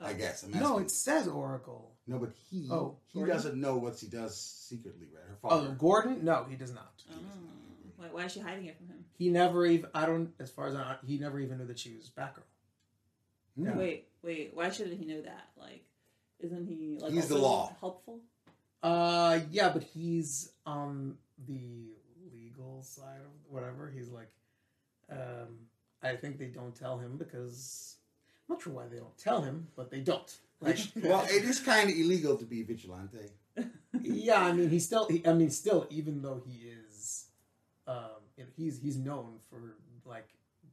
I guess. I'm no, asking. it says Oracle. No, but he Oh, he Gordon? doesn't know what she does secretly, right? Her Oh, father. Gordon? No, he does not. Oh. Why, why is she hiding it from him? He never even, I don't, as far as I he never even knew that she was Batgirl. Hmm. Yeah. Wait, wait. Why shouldn't he know that? Like, isn't he like He's the also law. helpful? Uh, yeah, but he's on the legal side of whatever. He's like, um, I think they don't tell him because I'm not sure why they don't tell him, but they don't. Like, well, it is kind of illegal to be vigilante. yeah, I mean, he's still. He, I mean, still, even though he is, um, you know, he's he's known for like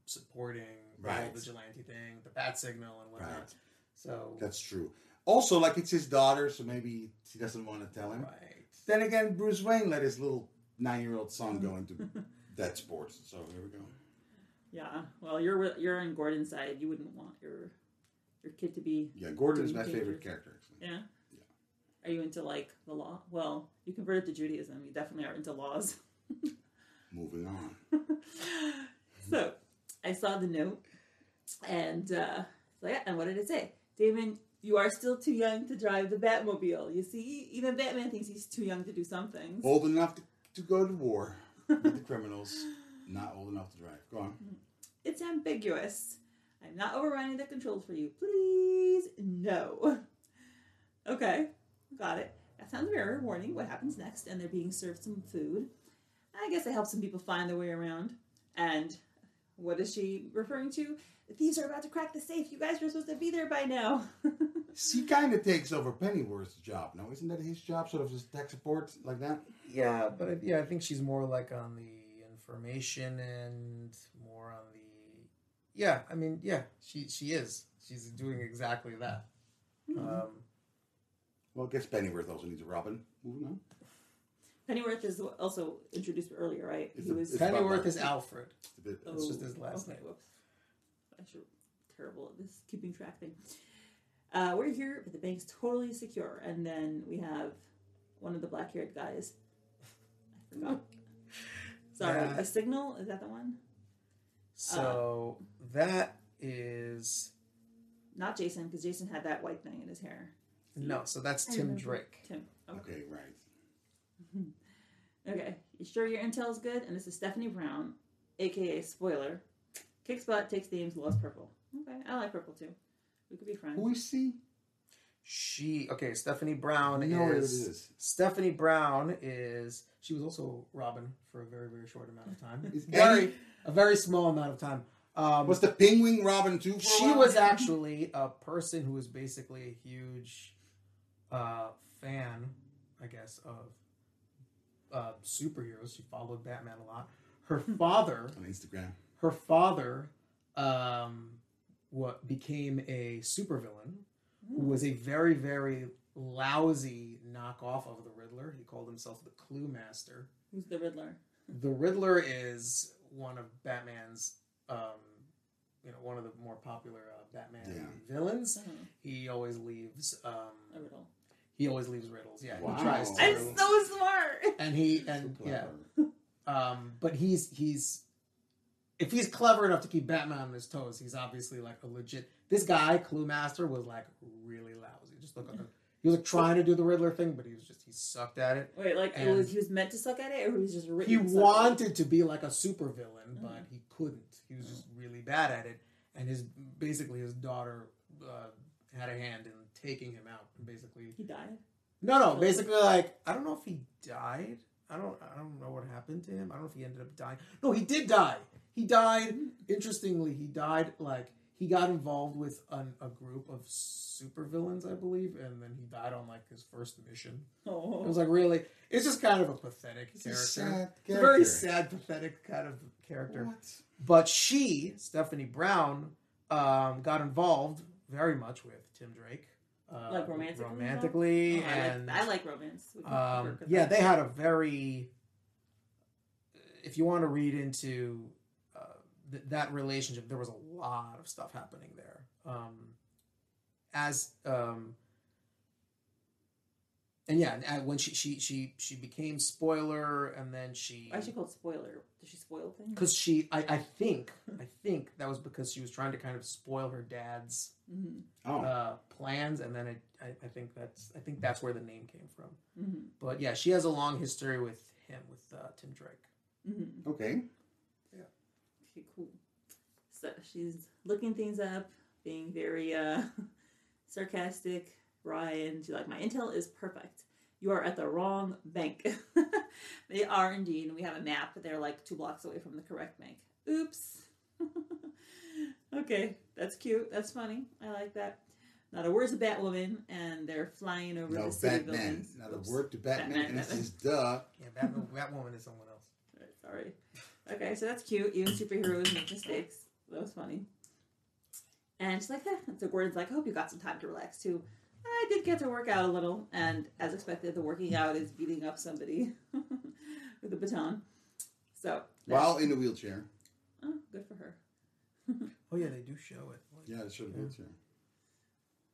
supporting the whole vigilante thing, the bat signal, and whatnot. Right. So, That's true. Also, like it's his daughter, so maybe he doesn't want to tell him. right. Then again, Bruce Wayne let his little nine-year-old son go into that sports. So here we go. Yeah. Well, you're you're on Gordon's side. You wouldn't want your your kid to be. Yeah, Gordon is my favorite character. Actually. Yeah. Yeah. Are you into like the law? Well, you converted to Judaism. You definitely are into laws. Moving on. so, I saw the note, and uh, so yeah. And what did it say? Damian, you are still too young to drive the Batmobile. You see, even Batman thinks he's too young to do something. Old enough to, to go to war with the criminals, not old enough to drive. Go on. It's ambiguous. I'm not overriding the controls for you. Please, no. Okay, got it. That sounds very rewarding. What happens next? And they're being served some food. I guess it helps some people find their way around. And what is she referring to? The thieves are about to crack the safe. You guys were supposed to be there by now. She kind of takes over Pennyworth's job. No, isn't that his job? Sort of just tech support like that. Yeah, but yeah, I think she's more like on the information and more on the. Yeah, I mean, yeah, she she is. She's doing exactly that. Um, Well, I guess Pennyworth also needs a Robin. Moving on. Pennyworth is also introduced earlier, right? It's he a- was. Pennyworth is Alfred. It's a bit- That's just his last okay, name. Whoops. I should terrible at this keeping track thing. Uh, we're here, but the bank's totally secure, and then we have one of the black-haired guys. I forgot. Sorry, Yeah. a signal is that the one? So uh-huh. that is Not Jason, because Jason had that white thing in his hair. no. So that's I Tim remember. Drake. Tim. Okay. Okay, right. Okay. You sure your intel is good? And this is Stephanie Brown, aka Spoiler. Kicks butt, takes the names, loves purple. Okay, I like purple too. We could be friends. Who is she? She okay. Stephanie Brown I know what it is, is. Stephanie Brown is she was also Robin for a very very short amount of time. Is very any- a very small amount of time. Um, Was the Penguin Robin too? For she while? was actually a person who was basically a huge uh, fan, I guess, of uh, superheroes. She followed Batman a lot. Her father, on Instagram. her father, um, what became a supervillain who was a very very lousy knockoff of the Riddler. He called himself the Cluemaster. Who's the Riddler? The Riddler is one of Batman's, um, you know, one of the more popular uh, Batman Yeah. villains. Uh-huh. He always leaves. Um, A riddle. he always leaves riddles. Yeah, Wow. he tries to. I'm so smart. and he So and yeah, um, but he's he's if he's clever enough to keep Batman on his toes, he's obviously like a legit. This guy, Cluemaster, was like really lousy. Just look at him. He was like trying to do the Riddler thing, but he was just he sucked at it. Wait, like it was he was meant to suck at it, or he was just written he to suck it? wanted to be like a supervillain, but Mhm. he couldn't. He was just really bad at it, and his basically his daughter uh, had a hand in taking him out. Basically, He died. no, no, basically like I don't know if he died. I don't, I don't know what happened to him. I don't know if he ended up dying. No, he did die. He died. Interestingly, he died like he got involved with an, a group of supervillains, I believe, and then he died on like his first mission. Oh, It was like really, it's just kind of a pathetic It's a character. It's a very sad, pathetic kind of character. What? But she, Stephanie Brown, um, got involved very much with Tim Drake. Uh, Like romantically romantically, Oh, I, and like, I like romance. Um, yeah, that. they had a very. If you want to read into uh, th- that relationship, there was a lot of stuff happening there. Um, as um, and yeah, and when she she she she became spoiler, and then she Why is she called spoiler? Does she spoil things? because she I, I think I think that was because she was trying to kind of spoil her dad's hmm Oh, uh, plans, and then it, I, I think that's I think that's where the name came from. hmm But yeah, she has a long history with him, with uh, Tim Drake. hmm okay. Yeah. Okay, cool. So she's looking things up, being very uh, sarcastic. Ryan, she's like, my intel is perfect. You are at the wrong bank. they are indeed, and we have a map, they're like two blocks away from the correct bank. Oops. okay, that's cute. That's funny. I like that. Not a word to Batwoman, and they're flying over No, the city Batman. buildings. Not a Oops. word to Batman, Batman, and it's Batman. just duh. Yeah, Batman, Batwoman is someone else. Right, Sorry. Okay, so that's cute. Even superheroes make mistakes. That was funny. And she's like, eh. And so Gordon's like, I hope you got some time to relax too. I did get to work out a little, and as expected, the working out is beating up somebody with a baton. So, While in the wheelchair. oh, good for her. Oh yeah, they do show it. Like, Yeah, it's sort of Yeah. wheelchair.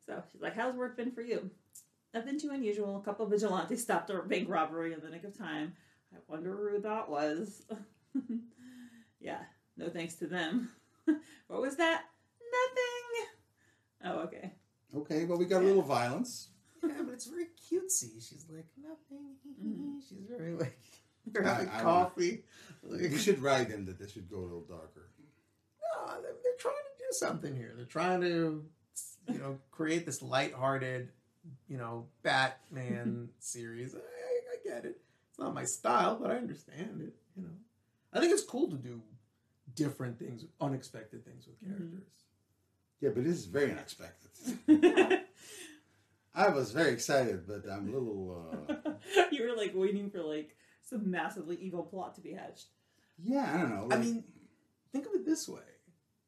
So she's like, How's work been for you? Nothing too unusual. A couple of vigilantes stopped a bank robbery in the nick of time. I wonder who that was. yeah, no thanks to them. what was that? Nothing. Oh, okay. Okay, well, we got a little violence. yeah, but it's very cutesy. She's like nothing. Mhm. She's very like they're I- having I coffee. Like, We should write in that this should go a little darker. no, they're, they're trying to do do something here. They're trying to, you know, create this lighthearted, you know, Batman series. I, I get it. It's not my style, but I understand it. You know, I think it's cool to do different things, unexpected things with Mm-hmm. characters. Yeah, but this is very unexpected. I was very excited, but I'm a little. Uh, you were like waiting for like some massively evil plot to be hatched. yeah, I don't know. I mean, think of it this way: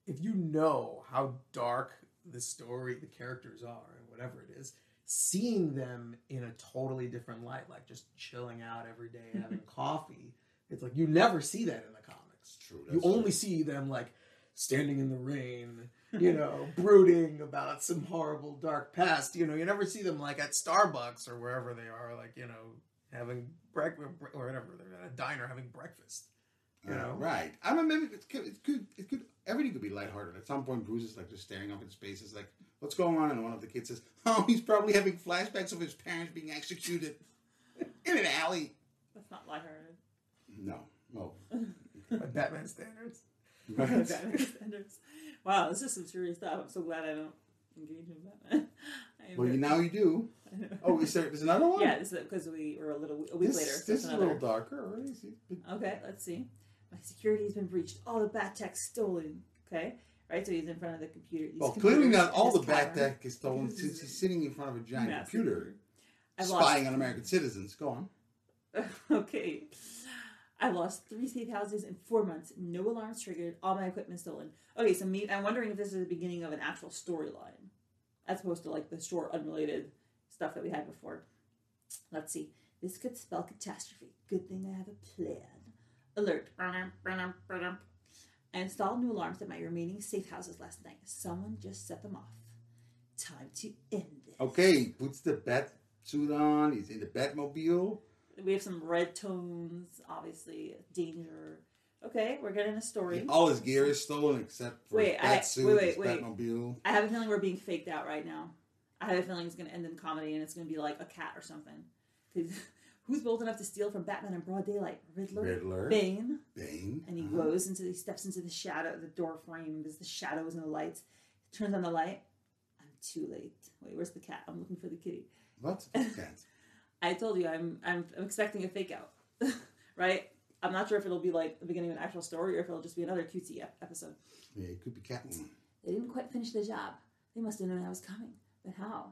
if you know how dark the story, the characters are, and whatever it is, seeing them in a totally different light, like just chilling out every day having coffee, it's like you never see that in the comics. It's true. You that's only true. see them like standing in the rain, you know, brooding about some horrible dark past. You know, you never see them like at Starbucks or wherever they are, like you know, having breakfast or whatever. They're at a diner having breakfast. You Uh, know, right? I mean, maybe it could, it could, it could, everything could be lighthearted. At some point, Bruce is like just staring up in space. Is like, what's going on? And one of the kids says, "Oh, he's probably having flashbacks of his parents being executed in an alley." That's not lighthearted. No, no. By Batman standards. Right. Batman standards. Wow, this is some serious stuff. I'm so glad I don't engage in Batman. Well, you, now you do. Oh, is there? There's another one. yeah, because we were a little a week This, later. this is a little darker. Already. Okay, let's see. My security has been breached. All the bat tech stolen. Okay, right. So he's in front of the computer. These Well, clearly not all the bat tech is stolen since he's sitting in front of a giant Massive computer I've spying lost- on American citizens. Go on. okay. I lost three safe houses in four months. No alarms triggered. All my equipment stolen. Okay, so me, I'm wondering if this is the beginning of an actual storyline, as opposed to like the short, unrelated stuff that we had before. Let's see. This could spell catastrophe. Good thing I have a plan. Alert. I installed new alarms at my remaining safe houses last night. Someone just set them off. Time to end this. Okay, puts the bat suit on. He's in the Batmobile. We have some red tones, obviously, danger. Okay, we're getting a story. All his gear is stolen except for Wait, I- suit, wait, wait, wait. Batmobile. I have a feeling we're being faked out right now. I have a feeling it's going to end in comedy and it's going to be like a cat or something. 'Cause who's bold enough to steal from Batman in broad daylight? Riddler, Riddler. Bane, Bane. and he uh-huh. goes into he steps into the shadow, the door frame. There's the shadows and the lights. Turns on the light. I'm too late. Wait, where's the cat? I'm looking for the kitty. What? Cat. I told you I'm I'm, I'm expecting a fake out, right? I'm not sure if it'll be like the beginning of an actual story or if it'll just be another cutesy ep- episode. Yeah, it could be Catwoman. They didn't quite finish the job. They must have known I was coming. But how?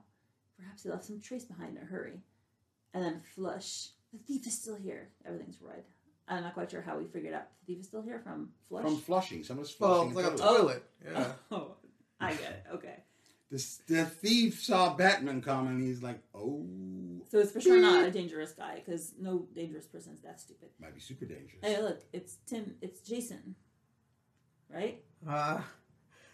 Perhaps they left some trace behind in a hurry. And then flush. The thief is still here. Everything's red. I'm not quite sure how we figured out the thief is still here from flush. From flushing. Someone's Well, flushing. it's like a toilet. toilet. Yeah. Oh, I get it. Okay. This, the thief saw Batman come and he's like, oh, So it's for sure not a dangerous guy because no dangerous person's that stupid. might be super dangerous. Hey, look, it's Tim. It's Jason. Right? Uh,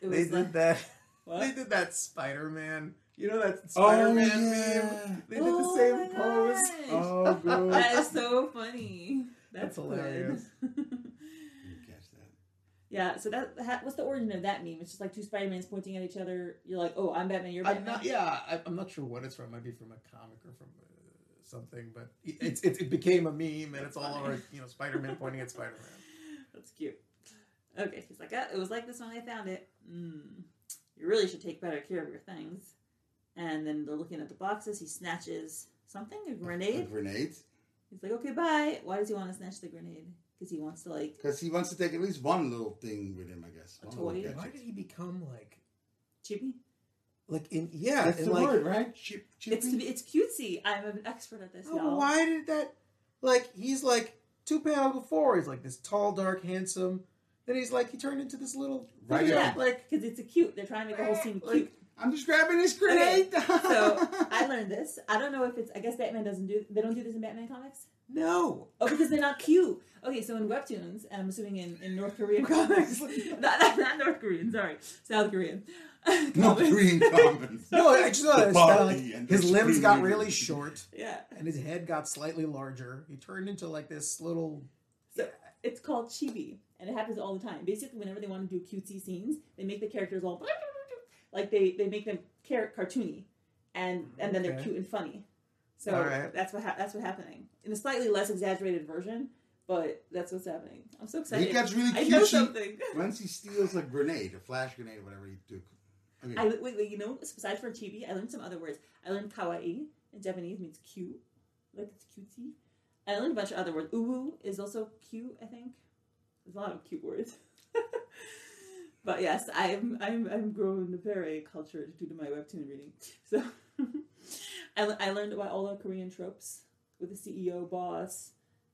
It they did like, that. what? They did that Spider Man. You know that Oh, Spider Man yeah. meme? They did Oh the same pose. gosh. Oh, good. That is so funny. That's, That's hilarious. good. Didn't catch that. Yeah, so that, what's the origin of that meme? It's just like two Spider Mans pointing at each other. You're like, oh, I'm Batman, you're Batman. I'm not. Yeah, I, I'm not sure what it's from. It might be from a comic or from uh, something, but it- it's it, it became a meme, and it's all over. You know, Spider Man pointing at Spider Man. That's cute. Okay, he's like, ah, it was like this when I found it. Mm, you really should take better care of your things. And then they're looking at the boxes. He snatches something, a A grenade. grenade? He's like, okay, bye. Why does he want to snatch the grenade? Because he wants to like Because he wants to take at least one little thing with him, I guess. A toy? Why did he become like chippy. like in yeah? That's and the like, word, right? Chip, It's to it's cutesy. I'm an expert at this, Oh, y'all. why did that? Like he's like two panels before, he's like this tall, dark, handsome. Then he's like he turned into this little Right, yeah. like Because it's a cute. They're trying to make the whole scene Like- cute. I'm just grabbing this grenade. So I learned this. I don't know if it's. I guess Batman doesn't do. They don't do this in Batman comics. no. Oh, because they're not cute. Okay, so in webtoons, and I'm assuming in, in North Korean comics, not, not, not North Korean, sorry, South Korean. no comics. Korean commons. No, I just know The that it's kinda like his limbs got really short Yeah, and his head got slightly larger. He turned into like this little. so it's called chibi, and it happens all the time. Basically, whenever they want to do cutesy scenes, they make the characters all like they they make them car- cartoony, and and then they're cute and funny. So right. that's what ha- that's what happening in a slightly less exaggerated version. but that's what's happening. I'm so excited. He gets really I cute. know something. Once he steals a grenade, a flash grenade, or whatever he took. Okay. I wait, wait. You know, besides for chibi, I learned some other words. I learned kawaii in Japanese means cute, like it's cutesy. I learned a bunch of other words. Uwu is also cute. I think there's a lot of cute words. but yes, I'm I'm I'm grown very cultured due to my webtoon reading. So I, I learned about all the Korean tropes with the CEO boss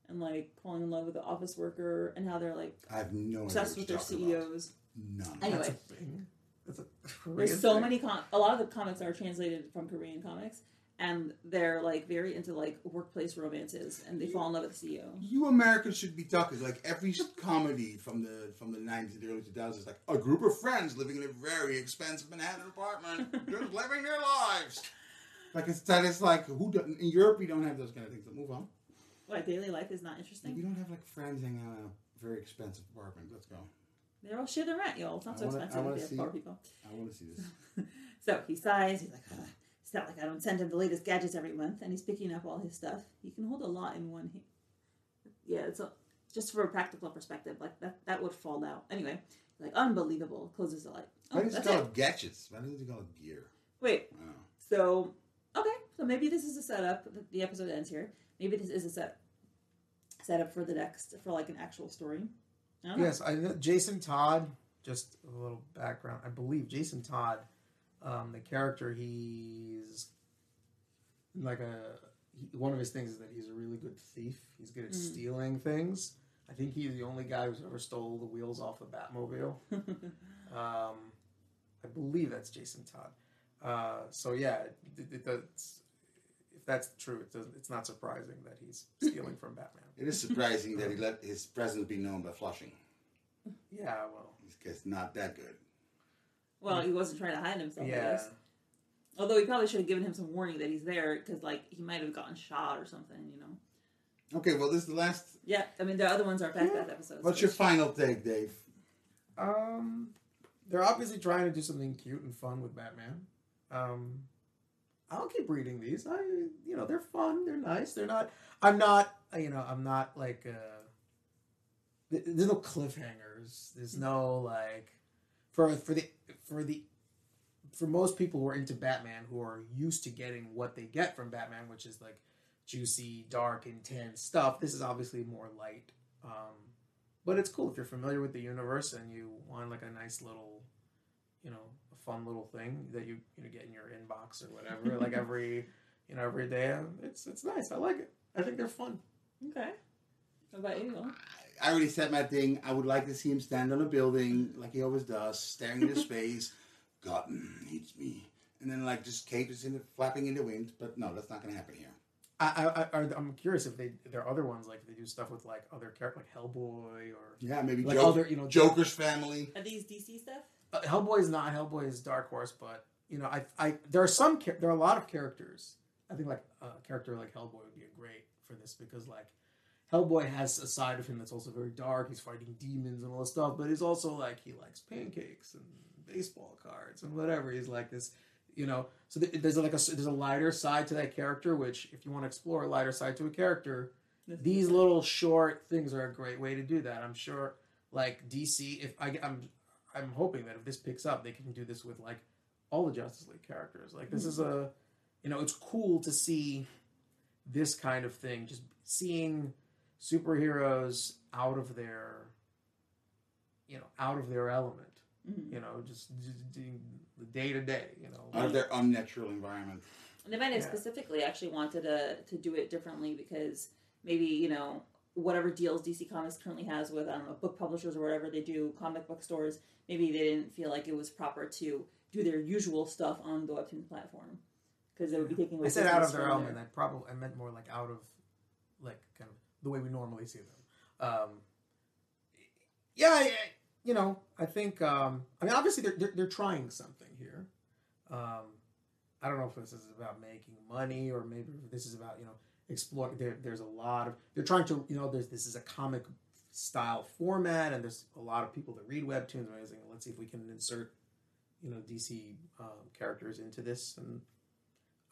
and like falling in love with the office worker and how they're like I have no idea obsessed what with their talking about. CEOs. None. Anyway. That's a thing. That's a There's so thing. many com- a lot of the comics are translated from Korean comics and they're like very into like workplace romances and they fall in love with the CEO. You Americans should be talking like every comedy from the from the nineties and early two thousands is like a group of friends living in a very expensive Manhattan apartment, just living their lives. Like it's that it's like who do, in Europe we don't have those kind of things. But move on. What daily life is not We interesting. don't have like friends hanging out in a very expensive apartment. Let's go. They're all share the rent, y'all. It's not I so wanna- expensive wanna if you have see- poor people. I want to see this. So he sighs. He's like, "Ugh, it's not like I don't send him the latest gadgets every month, and he's picking up all his stuff. He can hold a lot in one hand. Yeah, it's a, just for a practical perspective, like that that would fall out anyway. Like unbelievable. Closes the light. Oh, Why does that's call it. it gadgets? Why doesn't he call it gear? Wait, I. So, okay, so maybe this is a setup. The- episode ends here. Maybe this is a set setup for the next for like an actual story. I. Yes, I know Jason Todd. Just a little background. I believe Jason Todd, um, the character, he's like a he, one of his things is that he's a really good thief. He's good at Mm. stealing things. I think he's the only guy who's ever stole the wheels off the Batmobile. Um, I believe that's Jason Todd. Uh, so yeah, it, it, it's, if that's true, it doesn't, it's not surprising that he's stealing from Batman. It is surprising that he let his presence be known by Flushing. Yeah, well, It's not that good. Well, he wasn't trying to hide himself. I yeah. Although he probably should have given him some warning that he's there because like he might have gotten shot or something. You know. Okay, well, this is the last. Yeah, I mean the other ones are back back episodes. What's your final take, Dave? Um, they're obviously trying to do something cute and fun with Batman. Um, I'll keep reading these. I, you know, they're fun. They're nice. They're not. I'm not. You know, I'm not like. Uh, th- there's no cliffhangers. There's no like, for for the for the for most people who are into Batman who are used to getting what they get from Batman, which is like juicy, dark, intense stuff. This is obviously more light. Um, but it's cool if you're familiar with the universe and you want like a nice little, you know, a fun little thing that you you know get in your inbox or whatever, like every you know every day. It's it's nice. I like it. I think they're fun. Okay. How about you? Will? I already said my thing. I would like to see him stand on a building like he always does, staring into space. Gotham needs me. And then, like, just cages in the, flapping in the wind. But no, that's not going to happen here. I, I, I I'm curious if they there are other ones like they do stuff with like other characters like Hellboy or Yeah, maybe like Joker, other you know Joker's family. Are these DC stuff? uh, Hellboy is not Hellboy is Dark Horse, but you know I I there are some there are a lot of characters. I think like a character like Hellboy would be great for this because like Hellboy has a side of him that's also very dark. He's fighting demons and all this stuff, but he's also like he likes pancakes and baseball cards and whatever. He's like this, you know. So th- there's like a there's a lighter side to that character, which if you want to explore a lighter side to a character, these little short things are a great way to do that. I'm sure, like DC, if I, I'm, I'm hoping that if this picks up, they can do this with like all the Justice League characters. Like this is a, mm-hmm. you know, it's cool to see this kind of thing. Just seeing superheroes out of their, you know, out of their element. Mhm. You know, just, just doing the day to day. You know, Out of their unnatural environment. And they might have Yeah. specifically actually wanted to to do it differently because maybe you know whatever deals DC Comics currently has with I don't know book publishers or whatever they do comic book stores maybe they didn't feel like it was proper to do their usual stuff on the webtoon platform because they would be taking away. I said out of their element. I probably I meant more like out of like kind of the way we normally see them. Um, yeah, you know, I think. Um, I mean, obviously they're, they're they're trying something here. Um, I don't know if this is about making money or maybe this is about you know exploring. There, there's a lot of they're trying to you know there's this is a comic style format and there's a lot of people that read webtoons. And let's see if we can insert you know DC um, characters into this and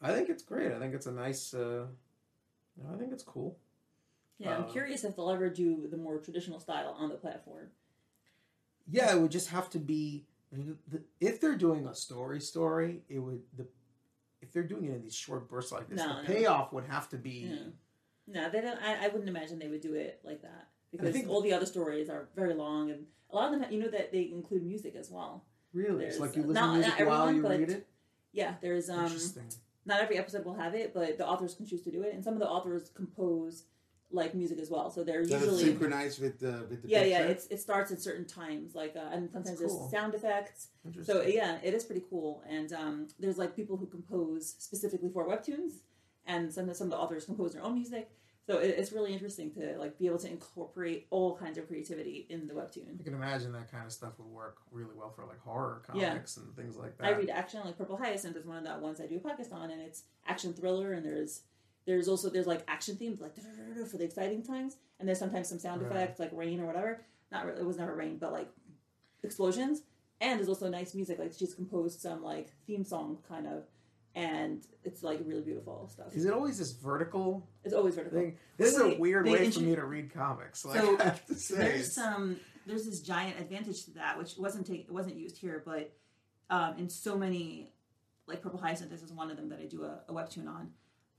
I think it's great. I think it's a nice. Uh, you know, I think it's cool. Yeah, I'm Uh, curious if they'll ever do the more traditional style on the platform. Yeah, it would just have to be the, if they're doing a story story, it would the if they're doing it in these short bursts like this, No, the no. payoff would have to be Yeah. No, they don't. I, I wouldn't imagine they would do it like that because think- all the other stories are very long, and a lot of them, you know, that they include music as well. really it's like you listen not- to music while you read it. Yeah, there's um, Interesting. not every episode will have it, but the authors can choose to do it, and some of the authors compose like music as well. So they're Does it usually synchronize with the with the yeah, picture? yeah. It's it starts at certain times, like uh, and sometimes cool. there's sound effects. So yeah, it is pretty cool. And um, there's like people who compose specifically for webtoons, and some some of the authors compose their own music. So it, it's really interesting to like be able to incorporate all kinds of creativity in the webtoon. I can imagine that kind of stuff would work really well for like horror Yeah. comics and things like that. I read action like Purple Hyacinth is one of the ones I do a podcast on, and it's action thriller, and there's there's also there's like action themes like for the exciting times, and there's sometimes some sound Right. effects like rain or whatever. Not really, it was never rain, but like explosions, and there's also nice music. Like she's composed some like theme song kind of, and it's like really beautiful stuff. Is it always this vertical It's always vertical. thing? This is a weird way intro- for me to read comics. Like So, I have to say, there's it's- some there's this giant advantage to that which wasn't take, wasn't used here but um, in so many like purple hyacinth this is one of them that i do a, a webtoon on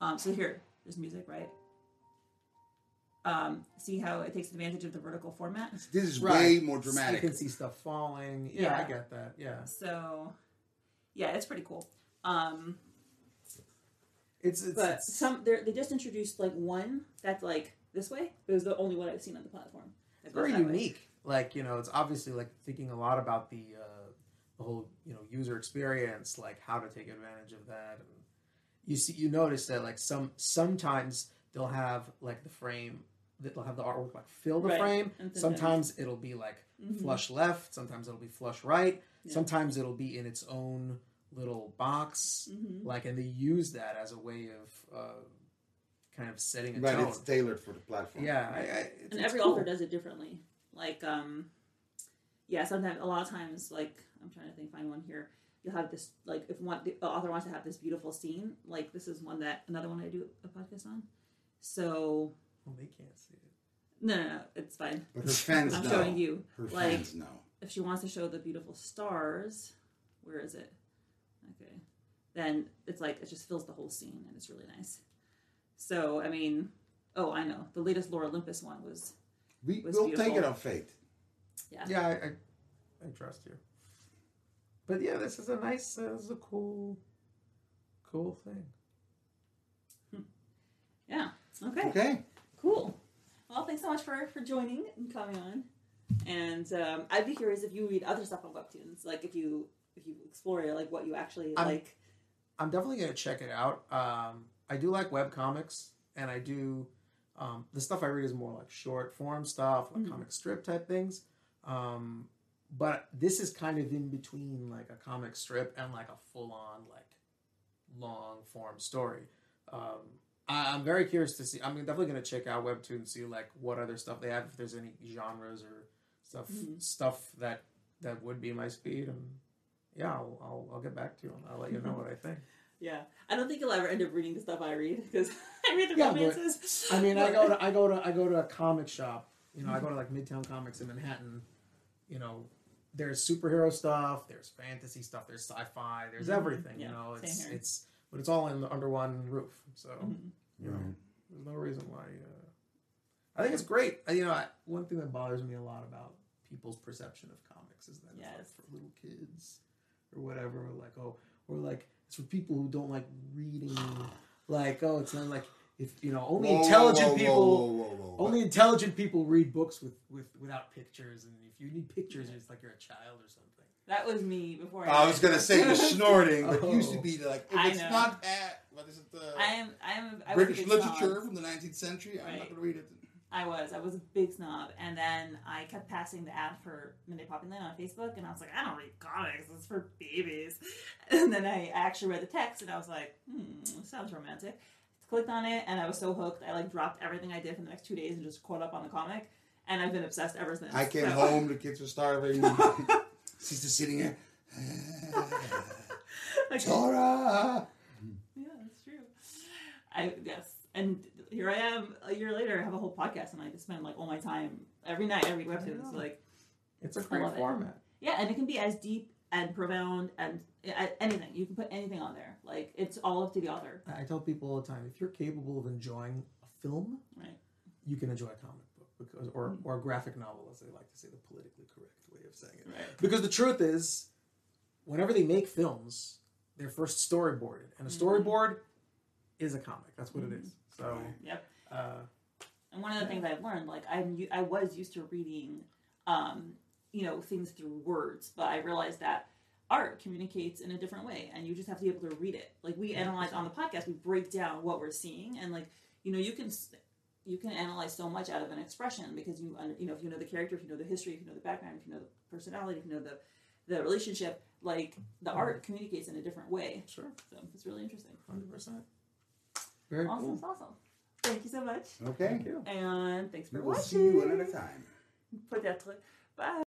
um, so here there's music right um, see how it takes advantage of the vertical format This is Right. way more dramatic. You dramatic. can see stuff falling. Yeah, I get that. Yeah, so yeah it's pretty cool um, it's it's, but it's some they're- they just introduced like one that's like this way it was the only one i've seen on the platform that goes very that way. unique. Like you know, it's obviously like thinking a lot about the uh, the whole you know user experience, like how to take advantage of that. And you see, you notice that like some sometimes they'll have like the frame that they'll have the artwork like fill the Right. frame. And Sometimes it'll be like Mhm. flush left. Sometimes it'll be flush right. Yeah. Sometimes it'll be in its own little box. Mhm. Like, and they use that as a way of uh, kind of setting a Right, tone. it's tailored for the platform. yeah, I, I, it's, and it's every cool. author does it differently. Like, um, yeah, sometimes a lot of times, like I'm trying to think, find one here. You'll have this, like, if one the author wants to have this beautiful scene, like this is one that another one I do a podcast on. So Well, they can't see it. no, no, no, it's fine. But her fans I'm know. showing you. Her like- fans know. If she wants to show the beautiful stars, where is it? Okay, then it's like it just fills the whole scene, and it's really nice. So I mean, oh, I know the latest Lore Olympus one was We, was we'll take it on faith. yeah. Yeah, I, I, I trust you. But yeah, this is a nice, uh, this is a cool, cool thing. Yeah. Okay. Okay. Cool. Well, thanks so much for for joining and coming on. And um, I'd be curious if you read other stuff on webtoons, like if you if you explore like what you actually I'm- like. I'm definitely gonna check it out. Um, I do like web comics, and I do um, the stuff I read is more like short form stuff, like Mhm. comic strip type things. Um, but this is kind of in between like a comic strip and like a full on like long form story. Um, I, I'm very curious to see. I'm definitely gonna check out Webtoon and see like what other stuff they have. If there's any genres or stuff Mhm. stuff that that would be my speed and. Yeah, I'll, I'll, I'll get back to you. and I'll let you know what I think. Yeah, I don't think you'll ever end up reading the stuff I read because I read the Yeah, but- romances. I mean, I go to I go to I go to a comic shop. You know, I go to like Midtown Comics in Manhattan. You know, there's superhero stuff, there's fantasy stuff, there's sci-fi, there's Mhm. everything. Yeah, you know, same it's here. it's but it's all in the, under one roof. So Mhm. you know, Right. there's no reason why. Uh, I think it's great. Uh, You know, I, one thing that bothers me a lot about people's perception of comics is that it's like for little kids or whatever. Or like oh, or like it's for people who don't like reading. Like oh, it's not like if you know only Whoa, whoa, intelligent whoa, people. whoa, whoa, whoa, whoa. Only intelligent people read books with, with without pictures, and if you need pictures, it's like you're a child or something. That was me before. I was gonna say the snorting, but Oh. used to be like if I it's know. not at what is it the I am. I am. I was a British literature snob. from the 19th century? I'm not gonna read it. I was. I was a big snob, and then I kept passing the ad for Midnight Poppyland on Facebook, and I was like, I don't read comics. It's for babies. And then I actually read the text, and I was like, hmm, sounds romantic. Clicked on it, and I was so hooked. I like dropped everything I did for the next two days and just caught up on the comic, and I've been obsessed ever since. I came So- home, the kids were starving. She's just sitting here. Okay. Tora. Yeah, that's true. I yes, and here I am a year later. I have a whole podcast podcast, and I just spend like all my time every night, every webtoon. So like, It's a great love it. format. yeah, and it can be as deep and profound and uh, anything. You can put anything on there. Like it's all up to the author. I tell people all the time, if you're capable of enjoying a film, Right. you can enjoy a comic book because, or, or a graphic novel, as they like to say, the politically correct way of saying it. Right. Because the truth is, whenever they make films, they're first storyboarded, and a Mm-hmm. storyboard is a comic. That's what it is. So, Yep. uh, And one of the things I've learned, like I'm, I was used to reading, um, you know, things through words, but I realized that art communicates in a different way, and you just have to be able to read it. Like we analyze on the podcast, we break down what we're seeing, and like you know, you can you can analyze so much out of an expression because you you know if you know the character, if you know the history, if you know the background, if you know the personality, if you know the the relationship, like the mm-hmm. art communicates in a different way. sure, So it's really interesting. hundred percent. Very Awesome, cool. awesome. Thank you so much, Okay. Thank you. and thanks for watching. We will watching. see you one at a time. Peut-être. Bye.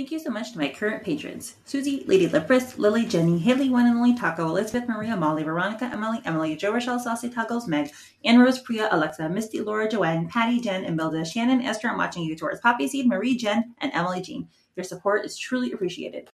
Thank you so much to my current patrons Susie, Lady Lipress, Lily, Jenny, Haley, One and Only Taco, Elizabeth, Maria, Molly, Veronica, Emily, Emily, Joe Rochelle, Saucy Toggles, Meg, Anne Rose, Priya, Alexa, Misty, Laura, Joanne, Patty, Jen, and Milda, Shannon, Esther, I'm watching you, Taurus, Poppy Seed, Marie, Jen, and Emily Jean. Your support is truly appreciated.